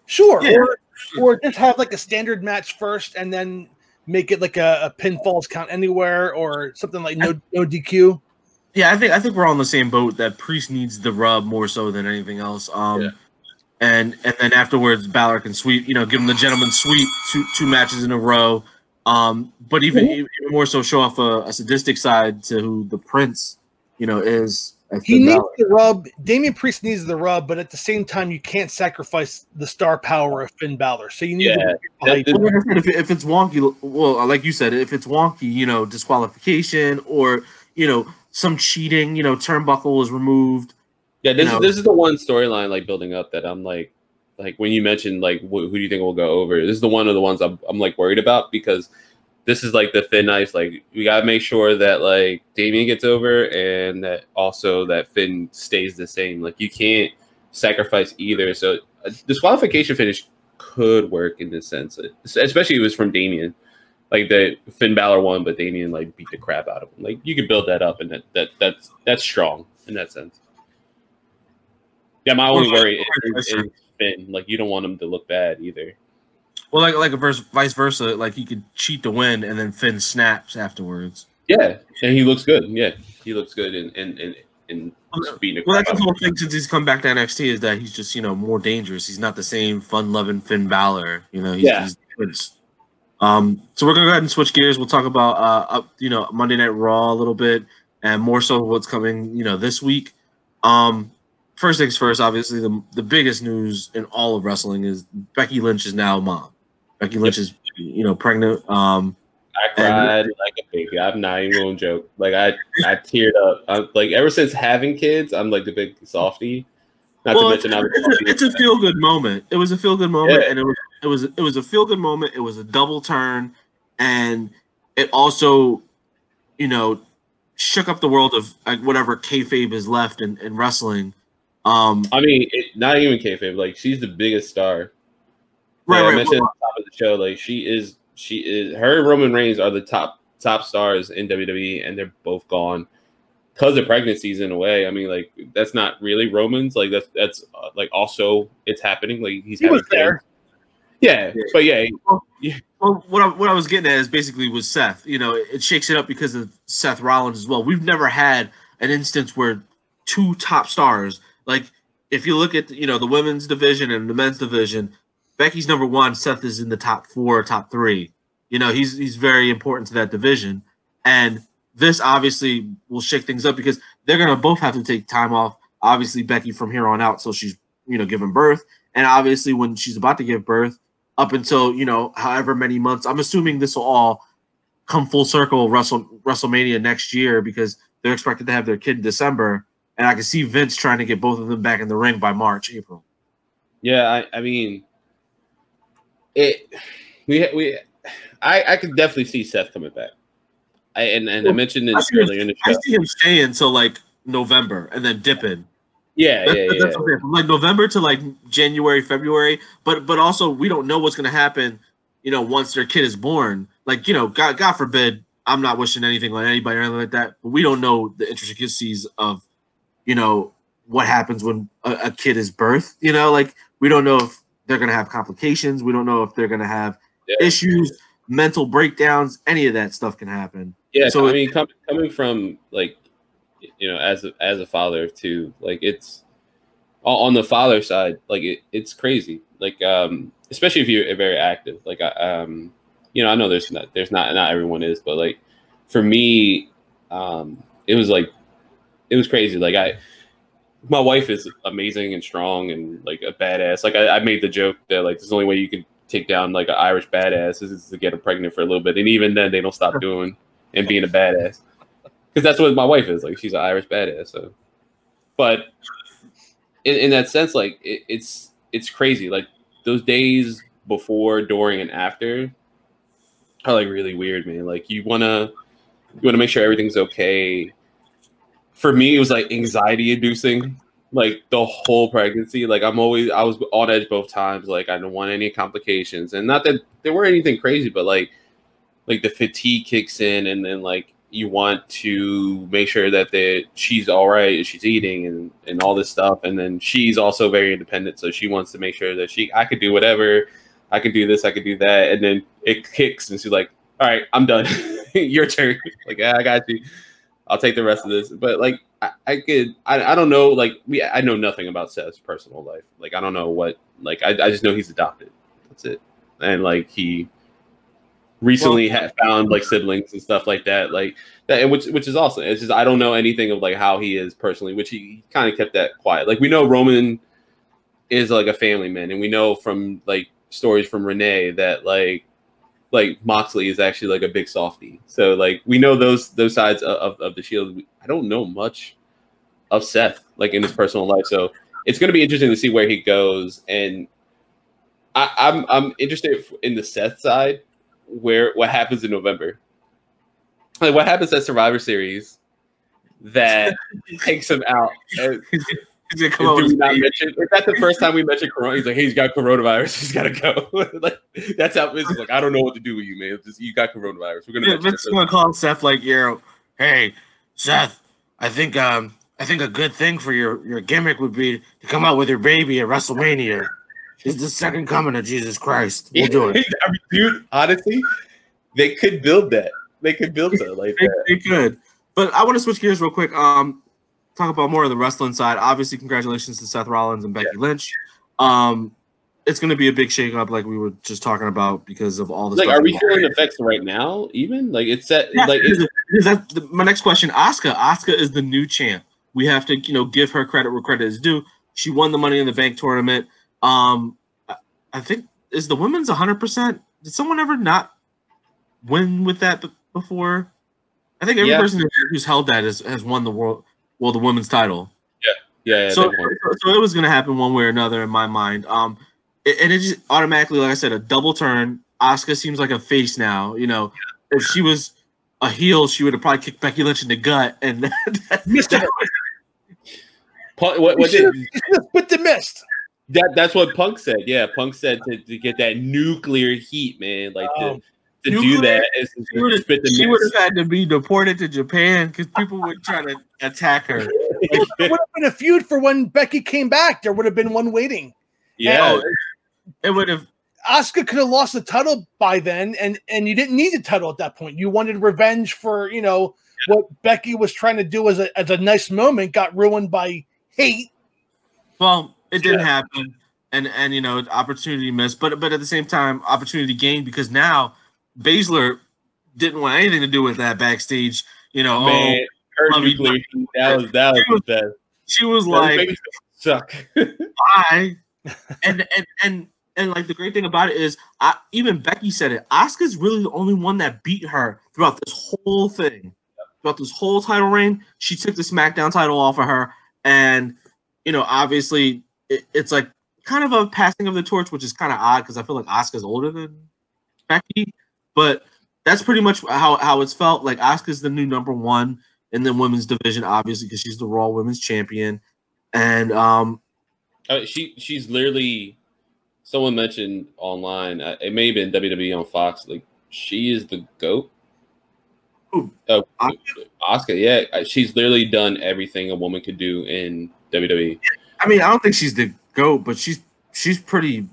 Sure. Yeah. Or, or just have like a standard match first and then make it like a, a pinfalls count anywhere or something like no no DQ. Yeah, I think I think we're all in the same boat that Priest needs the rub more so than anything else. Um, Yeah. and and then afterwards Balor can sweep, you know, give him the gentleman sweep two two matches in a row. Um, but even, Mhm. even more so show off a, a sadistic side to who the Prince, you know, is. He Finn needs Balor. the rub. Damian Priest needs the rub, but at the same time, you can't sacrifice the star power of Finn Balor. So you need Yeah. to That- hype. Well, like if, if it's wonky, well, like you said, if it's wonky, you know, disqualification or you know some cheating, you know, turnbuckle is removed. Yeah, this You know. is this is the one storyline like building up that I'm like, like when you mentioned like wh- who do you think will go over? This is the one of the ones I'm I'm like worried about because this is like the thin ice. Like we gotta make sure that like Damian gets over and that also that Finn stays the same. Like you can't sacrifice either. So a disqualification finish could work in this sense, especially if it was from Damian. Like the Finn Balor won, but Damian like beat the crap out of him. Like you could build that up, and that that that's that's strong in that sense. Yeah, my only worry is, is, is Finn. Like you don't want him to look bad either. Well, like like a verse, vice versa, like he could cheat to win and then Finn snaps afterwards. Yeah, and he looks good. Yeah, he looks good in in in, in beating the Well, that's the whole thing since he's come back to NXT is that he's just you know more dangerous. He's not the same fun-loving Finn Balor. You know, he's, Yeah. he's. Um, so we're gonna go ahead and switch gears. We'll talk about uh, up, you know, Monday Night Raw a little bit, and more so what's coming, you know, this week. Um, first things first, obviously the the biggest news in all of wrestling is Becky Lynch is now a mom. Becky Lynch is, you know, pregnant. Um, I cried like a baby. I'm not even gonna joke. Like I, I teared up. I'm, like ever since having kids, I'm like the big softy. Not well, to it's, mention, I'm it's a, it's a feel good moment. It was a feel good moment, Yeah. and it was it was it was a feel good moment. It was a double turn, and it also, you know, shook up the world of like whatever kayfabe is left in, in wrestling. Um, I mean, it, not even kayfabe. Like she's the biggest star. right, Like I right. mentioned well, the top of the show, like she is, she is. Her and Roman Reigns are the top top stars in WWE, and they're both gone because of pregnancies. In a way, I mean, like that's not really Roman's. Like that's that's uh, like also it's happening. Like he's He having was there. Kids. Yeah, Yeah. but yeah, Well, what I, what I was getting at is basically with Seth. You know, it, it shakes it up because of Seth Rollins as well. We've never had an instance where two top stars, like if you look at you know the women's division and the men's division, Becky's number one, Seth is in the top four, top three. You know, he's he's very important to that division, and this obviously will shake things up because they're gonna both have to take time off. Obviously, Becky from here on out, so she's you know giving birth, and obviously when she's about to give birth up until you know however many months. I'm assuming this will all come full circle Wrestle WrestleMania next year because they're expected to have their kid in December, and I can see Vince trying to get both of them back in the ring by March, April. yeah. I, I mean, it. We we, I I could definitely see Seth coming back. I and, and I mentioned I this him- earlier in the I see him staying until like November and then dipping. Yeah, That- yeah, yeah. that's okay. From like November to like January, February. But but also we don't know what's gonna happen, you know, once their kid is born. Like, you know, God God forbid, I'm not wishing anything on anybody or anything like that, but we don't know the intricacies of, you know, what happens when a, a kid is birthed. You know, like we don't know if they're gonna have complications, we don't know if they're gonna have Yeah. issues, mental breakdowns, any of that stuff can happen. Yeah, So I mean, com- coming from like, you know, as a, as a father too, like it's on the father side, like it, it's crazy. Like, um, especially if you're very active. Like, I, um, you know, I know there's not there's not not everyone is, but like for me, um, it was like it was crazy. Like I, my wife is amazing and strong and like a badass. Like I, I made the joke that like the only way you can take down like an Irish badass is, is to get her pregnant for a little bit, and even then they don't stop doing and being a badass because that's what my wife is. Like she's an Irish badass. So, but in, in that sense, like it, it's it's crazy. Like those days before, during, and after are like really weird, man. Like you wanna you wanna make sure everything's okay. For me, it was like anxiety inducing. Like the whole pregnancy, like I'm always I was on edge both times. Like I don't want any complications, and not that there were anything crazy, but like like the fatigue kicks in, and then like you want to make sure that the she's all right and she's eating and and all this stuff, and then she's also very independent, so she wants to make sure that she I could do whatever, I could do this, I could do that, and then it kicks, and she's like, all right, I'm done, your turn. Like "Yeah, I got you. I'll take the rest of this. But like I, I could I, I don't know like we I know nothing about Seth's personal life. Like I don't know what like I, I just know he's adopted. That's it. And like he recently had found like siblings and stuff like that. Like that and which which is awesome. It's just I don't know anything of like how he is personally, which he kind of kept that quiet. Like we know Roman is like a family man, and we know from like stories from Renee that like like Moxley is actually like a big softie. So like we know those those sides of, of, of the Shield. I don't know much of Seth like in his personal life, so it's going to be interesting to see where he goes. And I, I'm I'm interested in the Seth side, where what happens in November. Like what happens at Survivor Series that takes him out. And- He's gonna come out with not mention? Is that the first time we mentioned Corona? He's like, "Hey, he's got coronavirus. He's got to go." like that's how is like, "I don't know what to do with you, man. Just you got coronavirus. We're gonna." Yeah, Vince gonna call Seth like, you know, hey, Seth, I think um I think a good thing for your your gimmick would be to come out with your baby at WrestleMania. It's the second coming of Jesus Christ. We'll do it. I mean, dude, honestly, they could build that. They could build that like They, that. they could. But I want to switch gears real quick. Um, talk about more of the wrestling side. Obviously, congratulations to Seth Rollins and Becky Lynch. Um, it's going to be a big shakeup, like we were just talking about, because of all the Like, stuff. are we feeling effects right now? Even like it's that. Yeah, like, it's, because that's the, my next question. Asuka, Asuka is the new champ. We have to, you know, give her credit where credit is due. She won the Money in the Bank tournament. Um, I, I think is the women's 100. percent Did someone ever not win with that before? I think every Yeah. person who's held that has, has won the world, well, the women's title. yeah, yeah. so, so it was going to happen one way or another in my mind. Um, it- and it just automatically, like I said, a double turn. Asuka seems like a face now. You know, if she was a heel, she would have probably kicked Becky Lynch in the gut. And Mr. Punk, what, what You did, Spit the mist. That? That's what Punk said. Yeah, Punk said to, to get that nuclear heat, man. Like to, Oh. to do Nuclear? that is to she would have spit the she would have had to be deported to Japan because people would try to attack her. There would have been a feud for when Becky came back. There would have been one waiting. yeah, Oh, it would have. Asuka could have lost the title by then, and and you didn't need the title at that point. You wanted revenge for you know what Becky was trying to do as a as a nice moment got ruined by hate. Well, it didn't Yeah. happen, and and you know opportunity missed, but but at the same time opportunity gained because now Baszler didn't want anything to do with that backstage. You know, Man, oh, her I mean, nuclear that was that was the best. she was like, suck. I and and and and like the great thing about it is, I even Becky said it. Asuka's really the only one that beat her throughout this whole thing, throughout this whole title reign. She took the SmackDown title off of her, and you know, obviously, it, it's like kind of a passing of the torch, which is kind of odd because I feel like Asuka's older than Becky, but that's pretty much how how it's felt. Like Asuka's the new number one in the women's division, obviously, because she's the Raw Women's Champion, and um, Uh, she she's literally. Someone mentioned online. uh, It may have been WWE on Fox. Like she is the goat. Oh, Asuka? Oscar. Yeah, uh, she's literally done everything a woman could do in. WWE. I mean, I don't think she's the goat, but she's she's pretty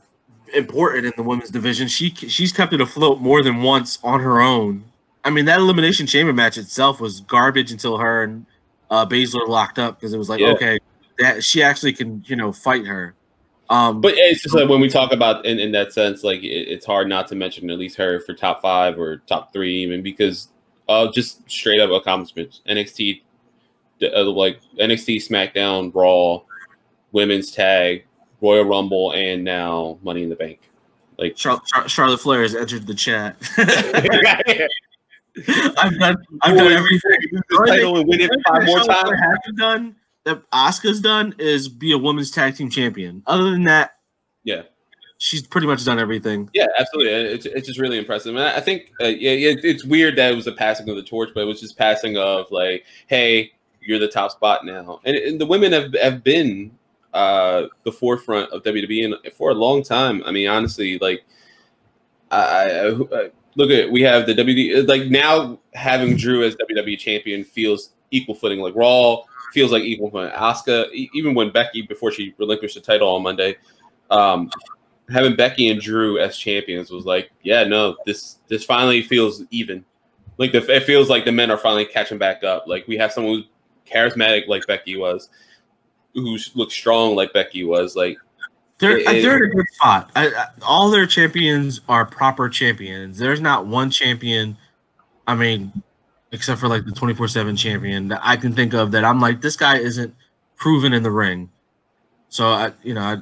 important in the women's division. She she's kept it afloat more than once on her own. I mean, that elimination chamber match itself was garbage until her and uh, Baszler locked up because it was like, Yeah. okay, that she actually can you know fight her. Um, But it's just like when we talk about in, in that sense, like it, it's hard not to mention at least her for top five or top three, even because of just straight up accomplishments. NXT, uh, like NXT, SmackDown, Raw, Women's Tag, Royal Rumble, and now Money in the Bank. Like Char- Char- Charlotte Flair has entered the chat. I've done I've done everything. the title and win it five more times. Flair hasn't done that Asuka's done is be a women's tag team champion. Other than that, Yeah. she's pretty much done everything. Yeah, absolutely. It's, it's just really impressive. And I I think, uh, yeah, yeah, it's weird that it was a passing of the torch, but it was just passing of like, hey, you're the top spot now. And, and the women have, have been uh, the forefront of WWE and for a long time. I mean, honestly, like, I, I, I look at we have the WWE like now having Drew as WWE champion feels equal footing. Like Raw feels like equal footing. Asuka, even when Becky before she relinquished the title on Monday, um, having Becky and Drew as champions was like, yeah, no, this this finally feels even. Like the it feels like the men are finally catching back up. Like we have someone who's charismatic like Becky was, who looks strong like Becky was. Like They're It- they're in a good spot. I, I, all their champions are proper champions. There's not one champion. I mean, except for like the 24 seven champion that I can think of that I'm like this guy isn't proven in the ring. So I you know I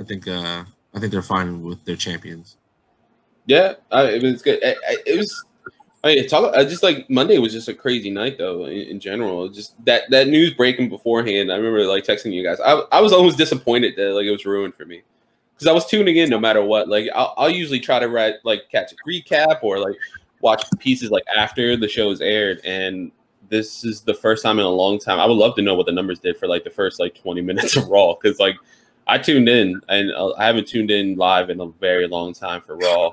I think uh I think they're fine with their champions. Yeah, I, it was good. I, I, it was. I mean, talk. I just like Monday was just a crazy night though. In, in general, just that that news breaking beforehand. I remember like texting you guys. I, I was almost disappointed that like it was ruined for me because I was tuning in no matter what. Like I'll, I'll usually try to write like catch a recap or like watch pieces like after the show is aired. And this is the first time in a long time. I would love to know what the numbers did for like the first like twenty minutes of Raw because like I tuned in and uh, I haven't tuned in live in a very long time for Raw.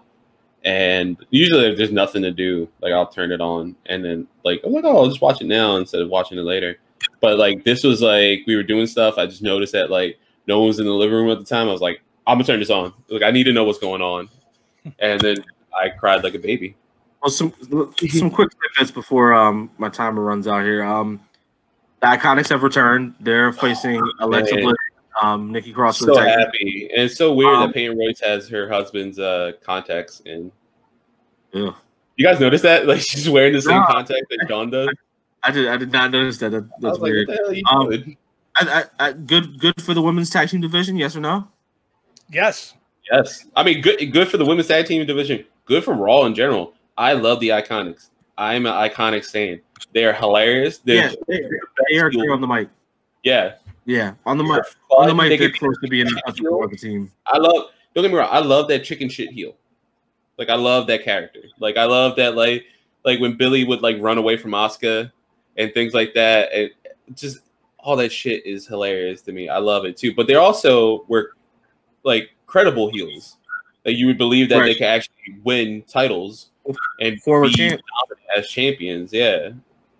And usually, if there's nothing to do, like I'll turn it on, and then like I'm like, oh, I'll just watch it now instead of watching it later. But like this was like we were doing stuff. I just noticed that like no one was in the living room at the time. I was like, I'm gonna turn this on. Like I need to know what's going on. And then I cried like a baby. Well, some some quick snippets before um my timer runs out here. Um, the Iconics have returned. They're facing Alexa Bliss, um, Nikki Cross. So the tag happy, and it's so weird Um, that Peyton Royce has her husband's uh contacts in. Ugh. You guys notice that? Like she's wearing the same No. contact that John does. I did I did not notice that. that I that's was like, weird. what the hell are you Um, doing? I, I, I, good good for the women's tag team division. Yes or no? Yes. Yes, I mean good. Good for the women's tag team division. Good for Raw in general. I love the Iconics. I'm an Iconic fan. They are hilarious. They're yeah, they, they are on the mic. yeah. Yeah, on the mic. On the mic, They they're close to being a for the team. I love. Don't get me wrong. I love that chicken shit heel. Like I love that character. Like I love that. Like like when Billie would like run away from Asuka and things like that. And just all that shit is hilarious to me. I love it too. But they also were like credible heels. Like you would believe that they could actually win titles and Former be champ. as champions. Yeah,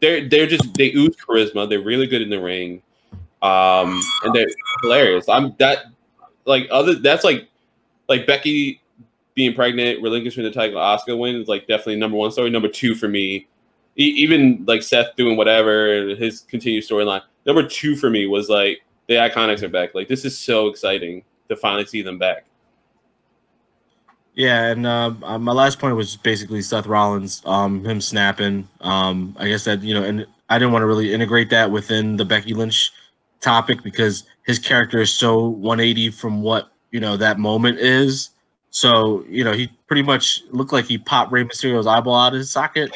they're they're just they ooze charisma. They're really good in the ring, um, and they're hilarious. I'm that like other that's like like Becky being pregnant, relinquishing the title, Asuka win is like definitely number one story. Number two for me, e- even like Seth doing whatever his continued storyline. Number two for me was like the Iconics are back. Like this is so exciting to finally see them back. Yeah, and uh, uh, my last point was basically Seth Rollins, um, him snapping. Um, I guess that you know, and I didn't want to really integrate that within the Becky Lynch topic because his character is so 180 from what you know that moment is. So you know, he pretty much looked like he popped Rey Mysterio's eyeball out of his socket.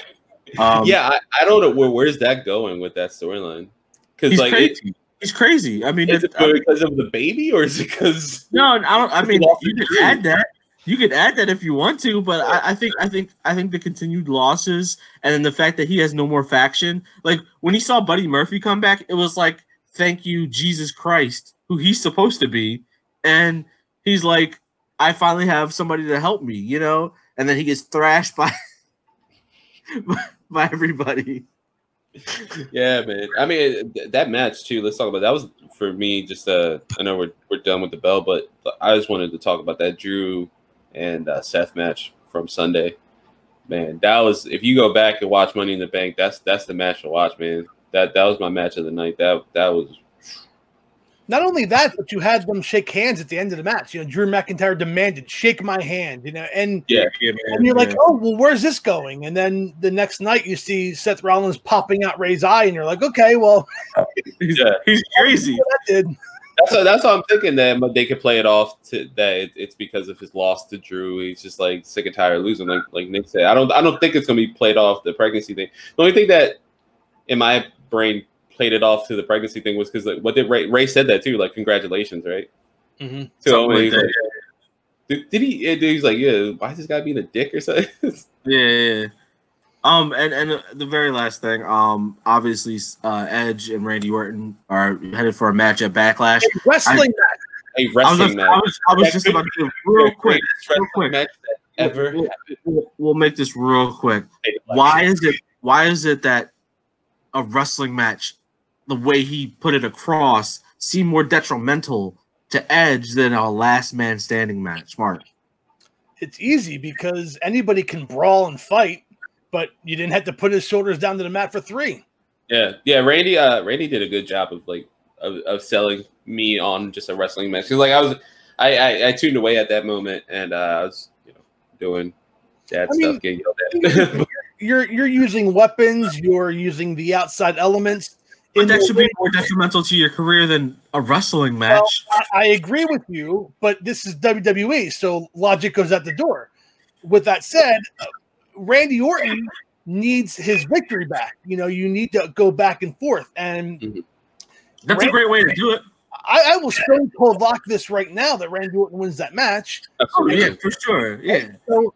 Um, yeah, I, I don't know where where's that going with that storyline because like it, crazy. he's crazy. I mean, is it, it because of the baby or is it because No, I don't. I mean, you could add that. You could add that if you want to, but I, I think, I think, I think the continued losses and then the fact that he has no more faction. Like when he saw Buddy Murphy come back, it was like, "Thank you, Jesus Christ, who he's supposed to be," and he's like, "I finally have somebody to help me," you know. And then he gets thrashed by by everybody. Yeah, man. I mean, that match too. Let's talk about that. Was for me just uh, I know we're we're done with the bell, but I just wanted to talk about that Drew and uh, Seth match from Sunday. Man, that was if you go back and watch Money in the Bank, that's that's the match to watch, man. That that was my match of the night. That that was Not only that, but you had them shake hands at the end of the match. You know, Drew McIntyre demanded, "Shake my hand," you know, and yeah. and you're like, "Oh, well, where's this going?" And then the next night, you see Seth Rollins popping out Rey's eye, and you're like, "Okay, well, he's, Yeah. he's crazy. that did." That's what, that's what I'm thinking that they could play it off to that it, it's because of his loss to Drew. He's just like sick and tired of losing, like like Nick said. I don't I don't think it's gonna be played off the pregnancy thing. The only thing that in my brain played it off to the pregnancy thing was because like what did Rey Rey said that too, like congratulations, right? Mm-hmm. So Something like he's like, did, did he? yeah, He's like, yeah. Why is this guy being a dick or something? Yeah, yeah, yeah. Um, and and the very last thing, um, obviously, uh, Edge and Randy Orton are headed for a match at Backlash. Wrestling match. a I was, wrestling just, I match. was, I was just about to do real quick. real quick. match that ever We'll- We'll, we'll make this real quick. Why is it? Why is it that a wrestling match, the way he put it across, seemed more detrimental to Edge than a last man standing match? Mark. It's easy because anybody can brawl and fight, but you didn't have to put his shoulders down to the mat for three. Yeah, yeah. Randy, uh, Randy did a good job of like of, of selling me on just a wrestling match. Cause like I was, I, I, I tuned away at that moment, and uh, I was, you know, doing dad I mean, stuff, getting yelled at. You're you're using weapons. You're using the outside elements. But that your should be more detrimental to your career than a wrestling match. Well, I, I agree with you, but this is WWE, so logic goes out the door. With that said, uh, Randy Orton needs his victory back. You know, you need to go back and forth, and That's a great way to do it. I, I will stone cold lock this right now that Randy Orton wins that match. Oh, yeah, for sure. Yeah. So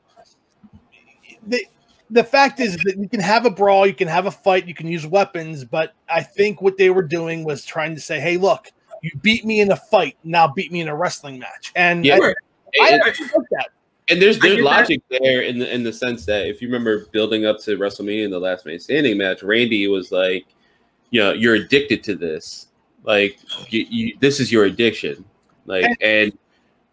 the the fact is that you can have a brawl, you can have a fight, you can use weapons, but I think what they were doing was trying to say, "Hey, look, you beat me in a fight, now beat me in a wrestling match." And Yeah. I, I And- like that. And there's there's get that. logic there in the in the sense that if you remember building up to WrestleMania in the last man standing match, Randy was like, you know, you're addicted to this. Like you, you this is your addiction. Like and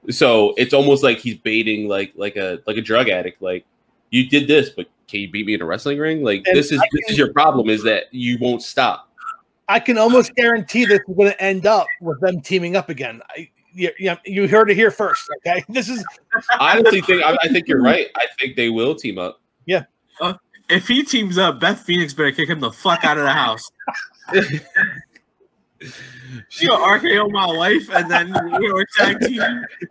so it's almost like he's baiting like like a like a drug addict. Like you did this, but can you beat me in a wrestling ring? Like And this is I this is your problem is that you won't stop. I can almost guarantee this is going to end up with them teaming up again. I, you, you, you heard it here first. Okay, this is I honestly think I, I think you're right. I think they will team up. Yeah. Uh, if he teams up, Beth Phoenix better kick him the fuck out of the house. She gonna RKO my wife, and then we're tag team.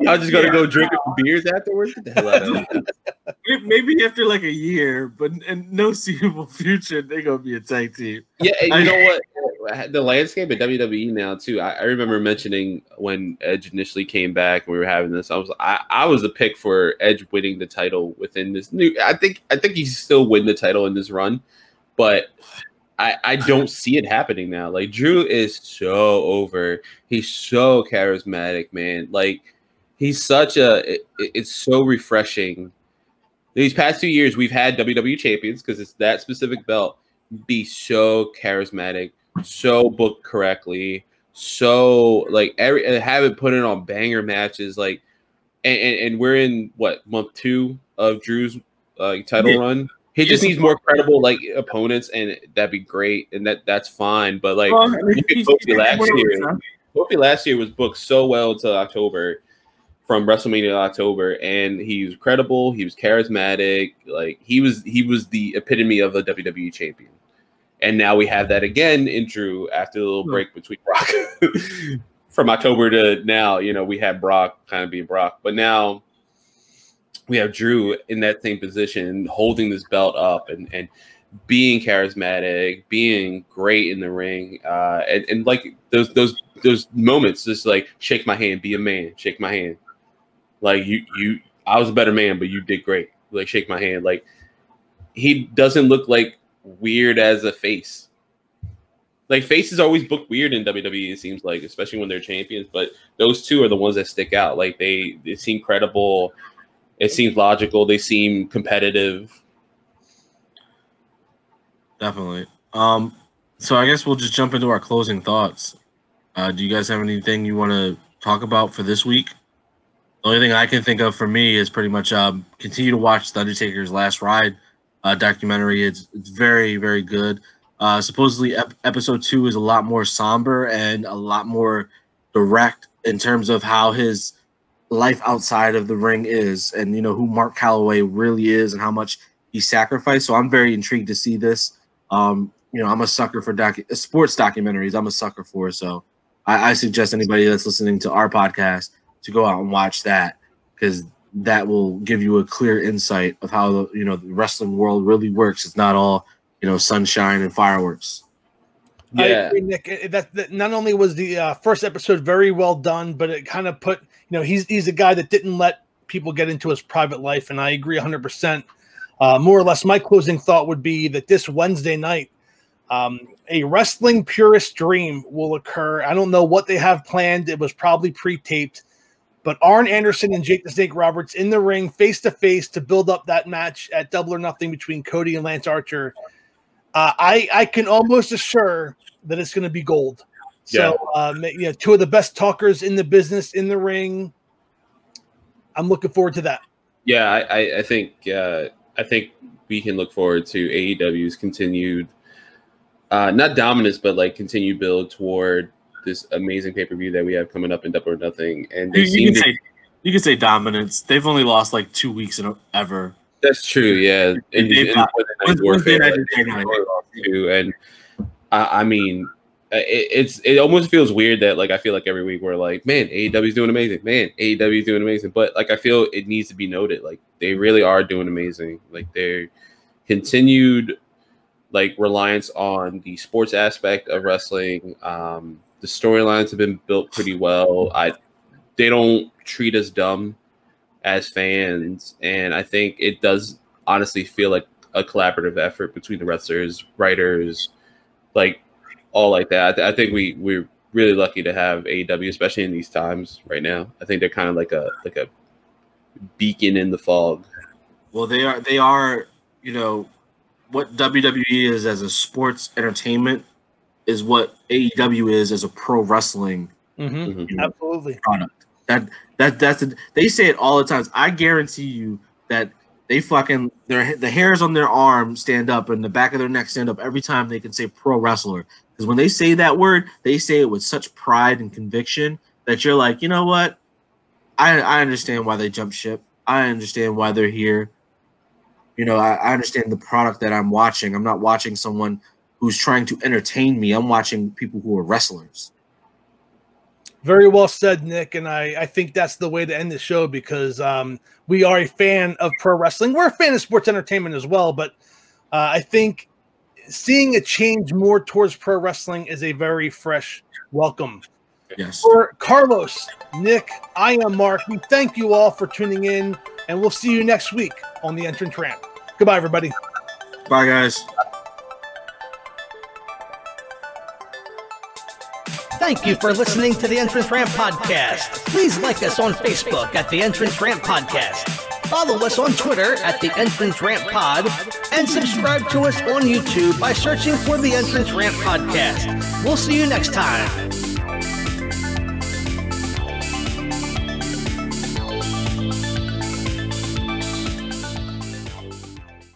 I'm just gonna go drink some beers afterwards. The hell out of. Maybe after like a year, but in no seeable future, they're gonna be a tag team. Yeah, and you know what? The landscape at WWE now too. I, I remember mentioning when Edge initially came back, we were having this. I was I, I was a pick for Edge winning the title within this new. I think I think he still win the title in this run, but I I don't see it happening now. Like Drew is so over. He's so charismatic, man. Like he's such a. It, it's so refreshing. These past two years, we've had WWE champions because it's that specific belt be so charismatic, so booked correctly, so like every have it put in on banger matches. Like and, and, and we're in what month two of Drew's uh, title Yeah. run. He just needs more credible like opponents, and that'd be great, and that that's fine. But like Well, I look at Kofi last year. Kofi last year was booked so well until October, from WrestleMania to October, and he was credible. He was charismatic. Like he was, he was the epitome of a WWE champion. And now we have that again in Drew after the little Hmm. break between Brock. from October to now, you know, we had Brock kind of being Brock, but now we have Drew in that same position, holding this belt up and and being charismatic, being great in the ring, uh, and, and like those those those moments, just like shake my hand, be a man, shake my hand. Like you you, I was a better man, but you did great. Like shake my hand. Like he doesn't look like weird as a face. Like faces always booked weird in WWE. It seems like, especially when they're champions. But those two are the ones that stick out. Like they they seem credible. It seems logical. They seem competitive. Definitely. Um, so I guess we'll just jump into our closing thoughts. Uh, do you guys have anything you want to talk about for this week? The only thing I can think of for me is pretty much um, continue to watch The Undertaker's Last Ride uh, documentary. It's it's very very good. Uh, supposedly, ep- episode two is a lot more somber and a lot more direct in terms of how his life outside of the ring is, and you know who Mark Calaway really is, and how much he sacrificed. So I'm very intrigued to see this. Um, you know, I'm a sucker for docu- sports documentaries. I'm a sucker for so. I, I suggest anybody that's listening to our podcast to go out and watch that because that will give you a clear insight of how the you know the wrestling world really works. It's not all you know sunshine and fireworks. I Yeah. agree, Nick. That, that not only was the uh, first episode very well done, but it kind of put you know he's he's a guy that didn't let people get into his private life, and I agree 100. percent uh, More or less, my closing thought would be that this Wednesday night, um, a wrestling purist dream will occur. I don't know what they have planned. It was probably pre-taped, but Arn Anderson and Jake the Snake Roberts in the ring, face to face, to build up that match at Double or Nothing between Cody and Lance Archer. Uh, I I can almost assure that it's going to be gold. So, um, you know, two of the best talkers in the business in the ring. I'm looking forward to that. Yeah, I, I, I think uh, I think we can look forward to AEW's continued uh, not dominance, but like continued build toward this amazing pay per view that we have coming up in Double or Nothing. And they You, you can to, say you can say dominance. They've only lost like two weeks in a, ever. that's true, yeah. And, They- and uh, Wednesday Night Wednesday Warfare, night like, and Thursday night. they lost too. And I, I mean, it, it's it almost feels weird that like I feel like every week we're like, man, AEW's doing amazing, man, AEW's doing amazing. But like I feel it needs to be noted, like they really are doing amazing. Like their continued like reliance on the sports aspect of wrestling. Um, the storylines have been built pretty well. I they don't treat us dumb as fans, and I think it does honestly feel like a collaborative effort between the wrestlers, writers, like all like that. I, th- I think we we're really lucky to have AEW, especially in these times right now. I think they're kind of like a like a beacon in the fog. Well, they are they are you know what WWE is as a sports entertainment is what AEW is as a pro wrestling Mm-hmm. Mhm. Absolutely. product. That that that's a, they say it all the times. I guarantee you that they fucking their the hairs on their arm stand up and the back of their neck stand up every time they can say pro wrestler. Because when they say that word, they say it with such pride and conviction that you're like, you know what? I I understand why they jump ship. I understand why they're here. You know, I, I understand the product that I'm watching. I'm not watching someone who's trying to entertain me. I'm watching people who are wrestlers. Very well said, Nick. And I, I think that's the way to end the show because um, we are a fan of pro wrestling. We're a fan of sports entertainment as well. But uh, I think seeing a change more towards pro wrestling is a very fresh welcome. Yes. For Carlos, Nick, I am Mark. We thank you all for tuning in, and we'll see you next week on the Entrance Ramp. Goodbye, everybody. Bye guys. Thank you for listening to the Entrance Ramp Podcast. Please like us on Facebook at the Entrance Ramp Podcast. Follow us on Twitter at the Entrance Ramp Pod and subscribe to us on YouTube by searching for the Entrance Ramp Podcast. We'll see you next time.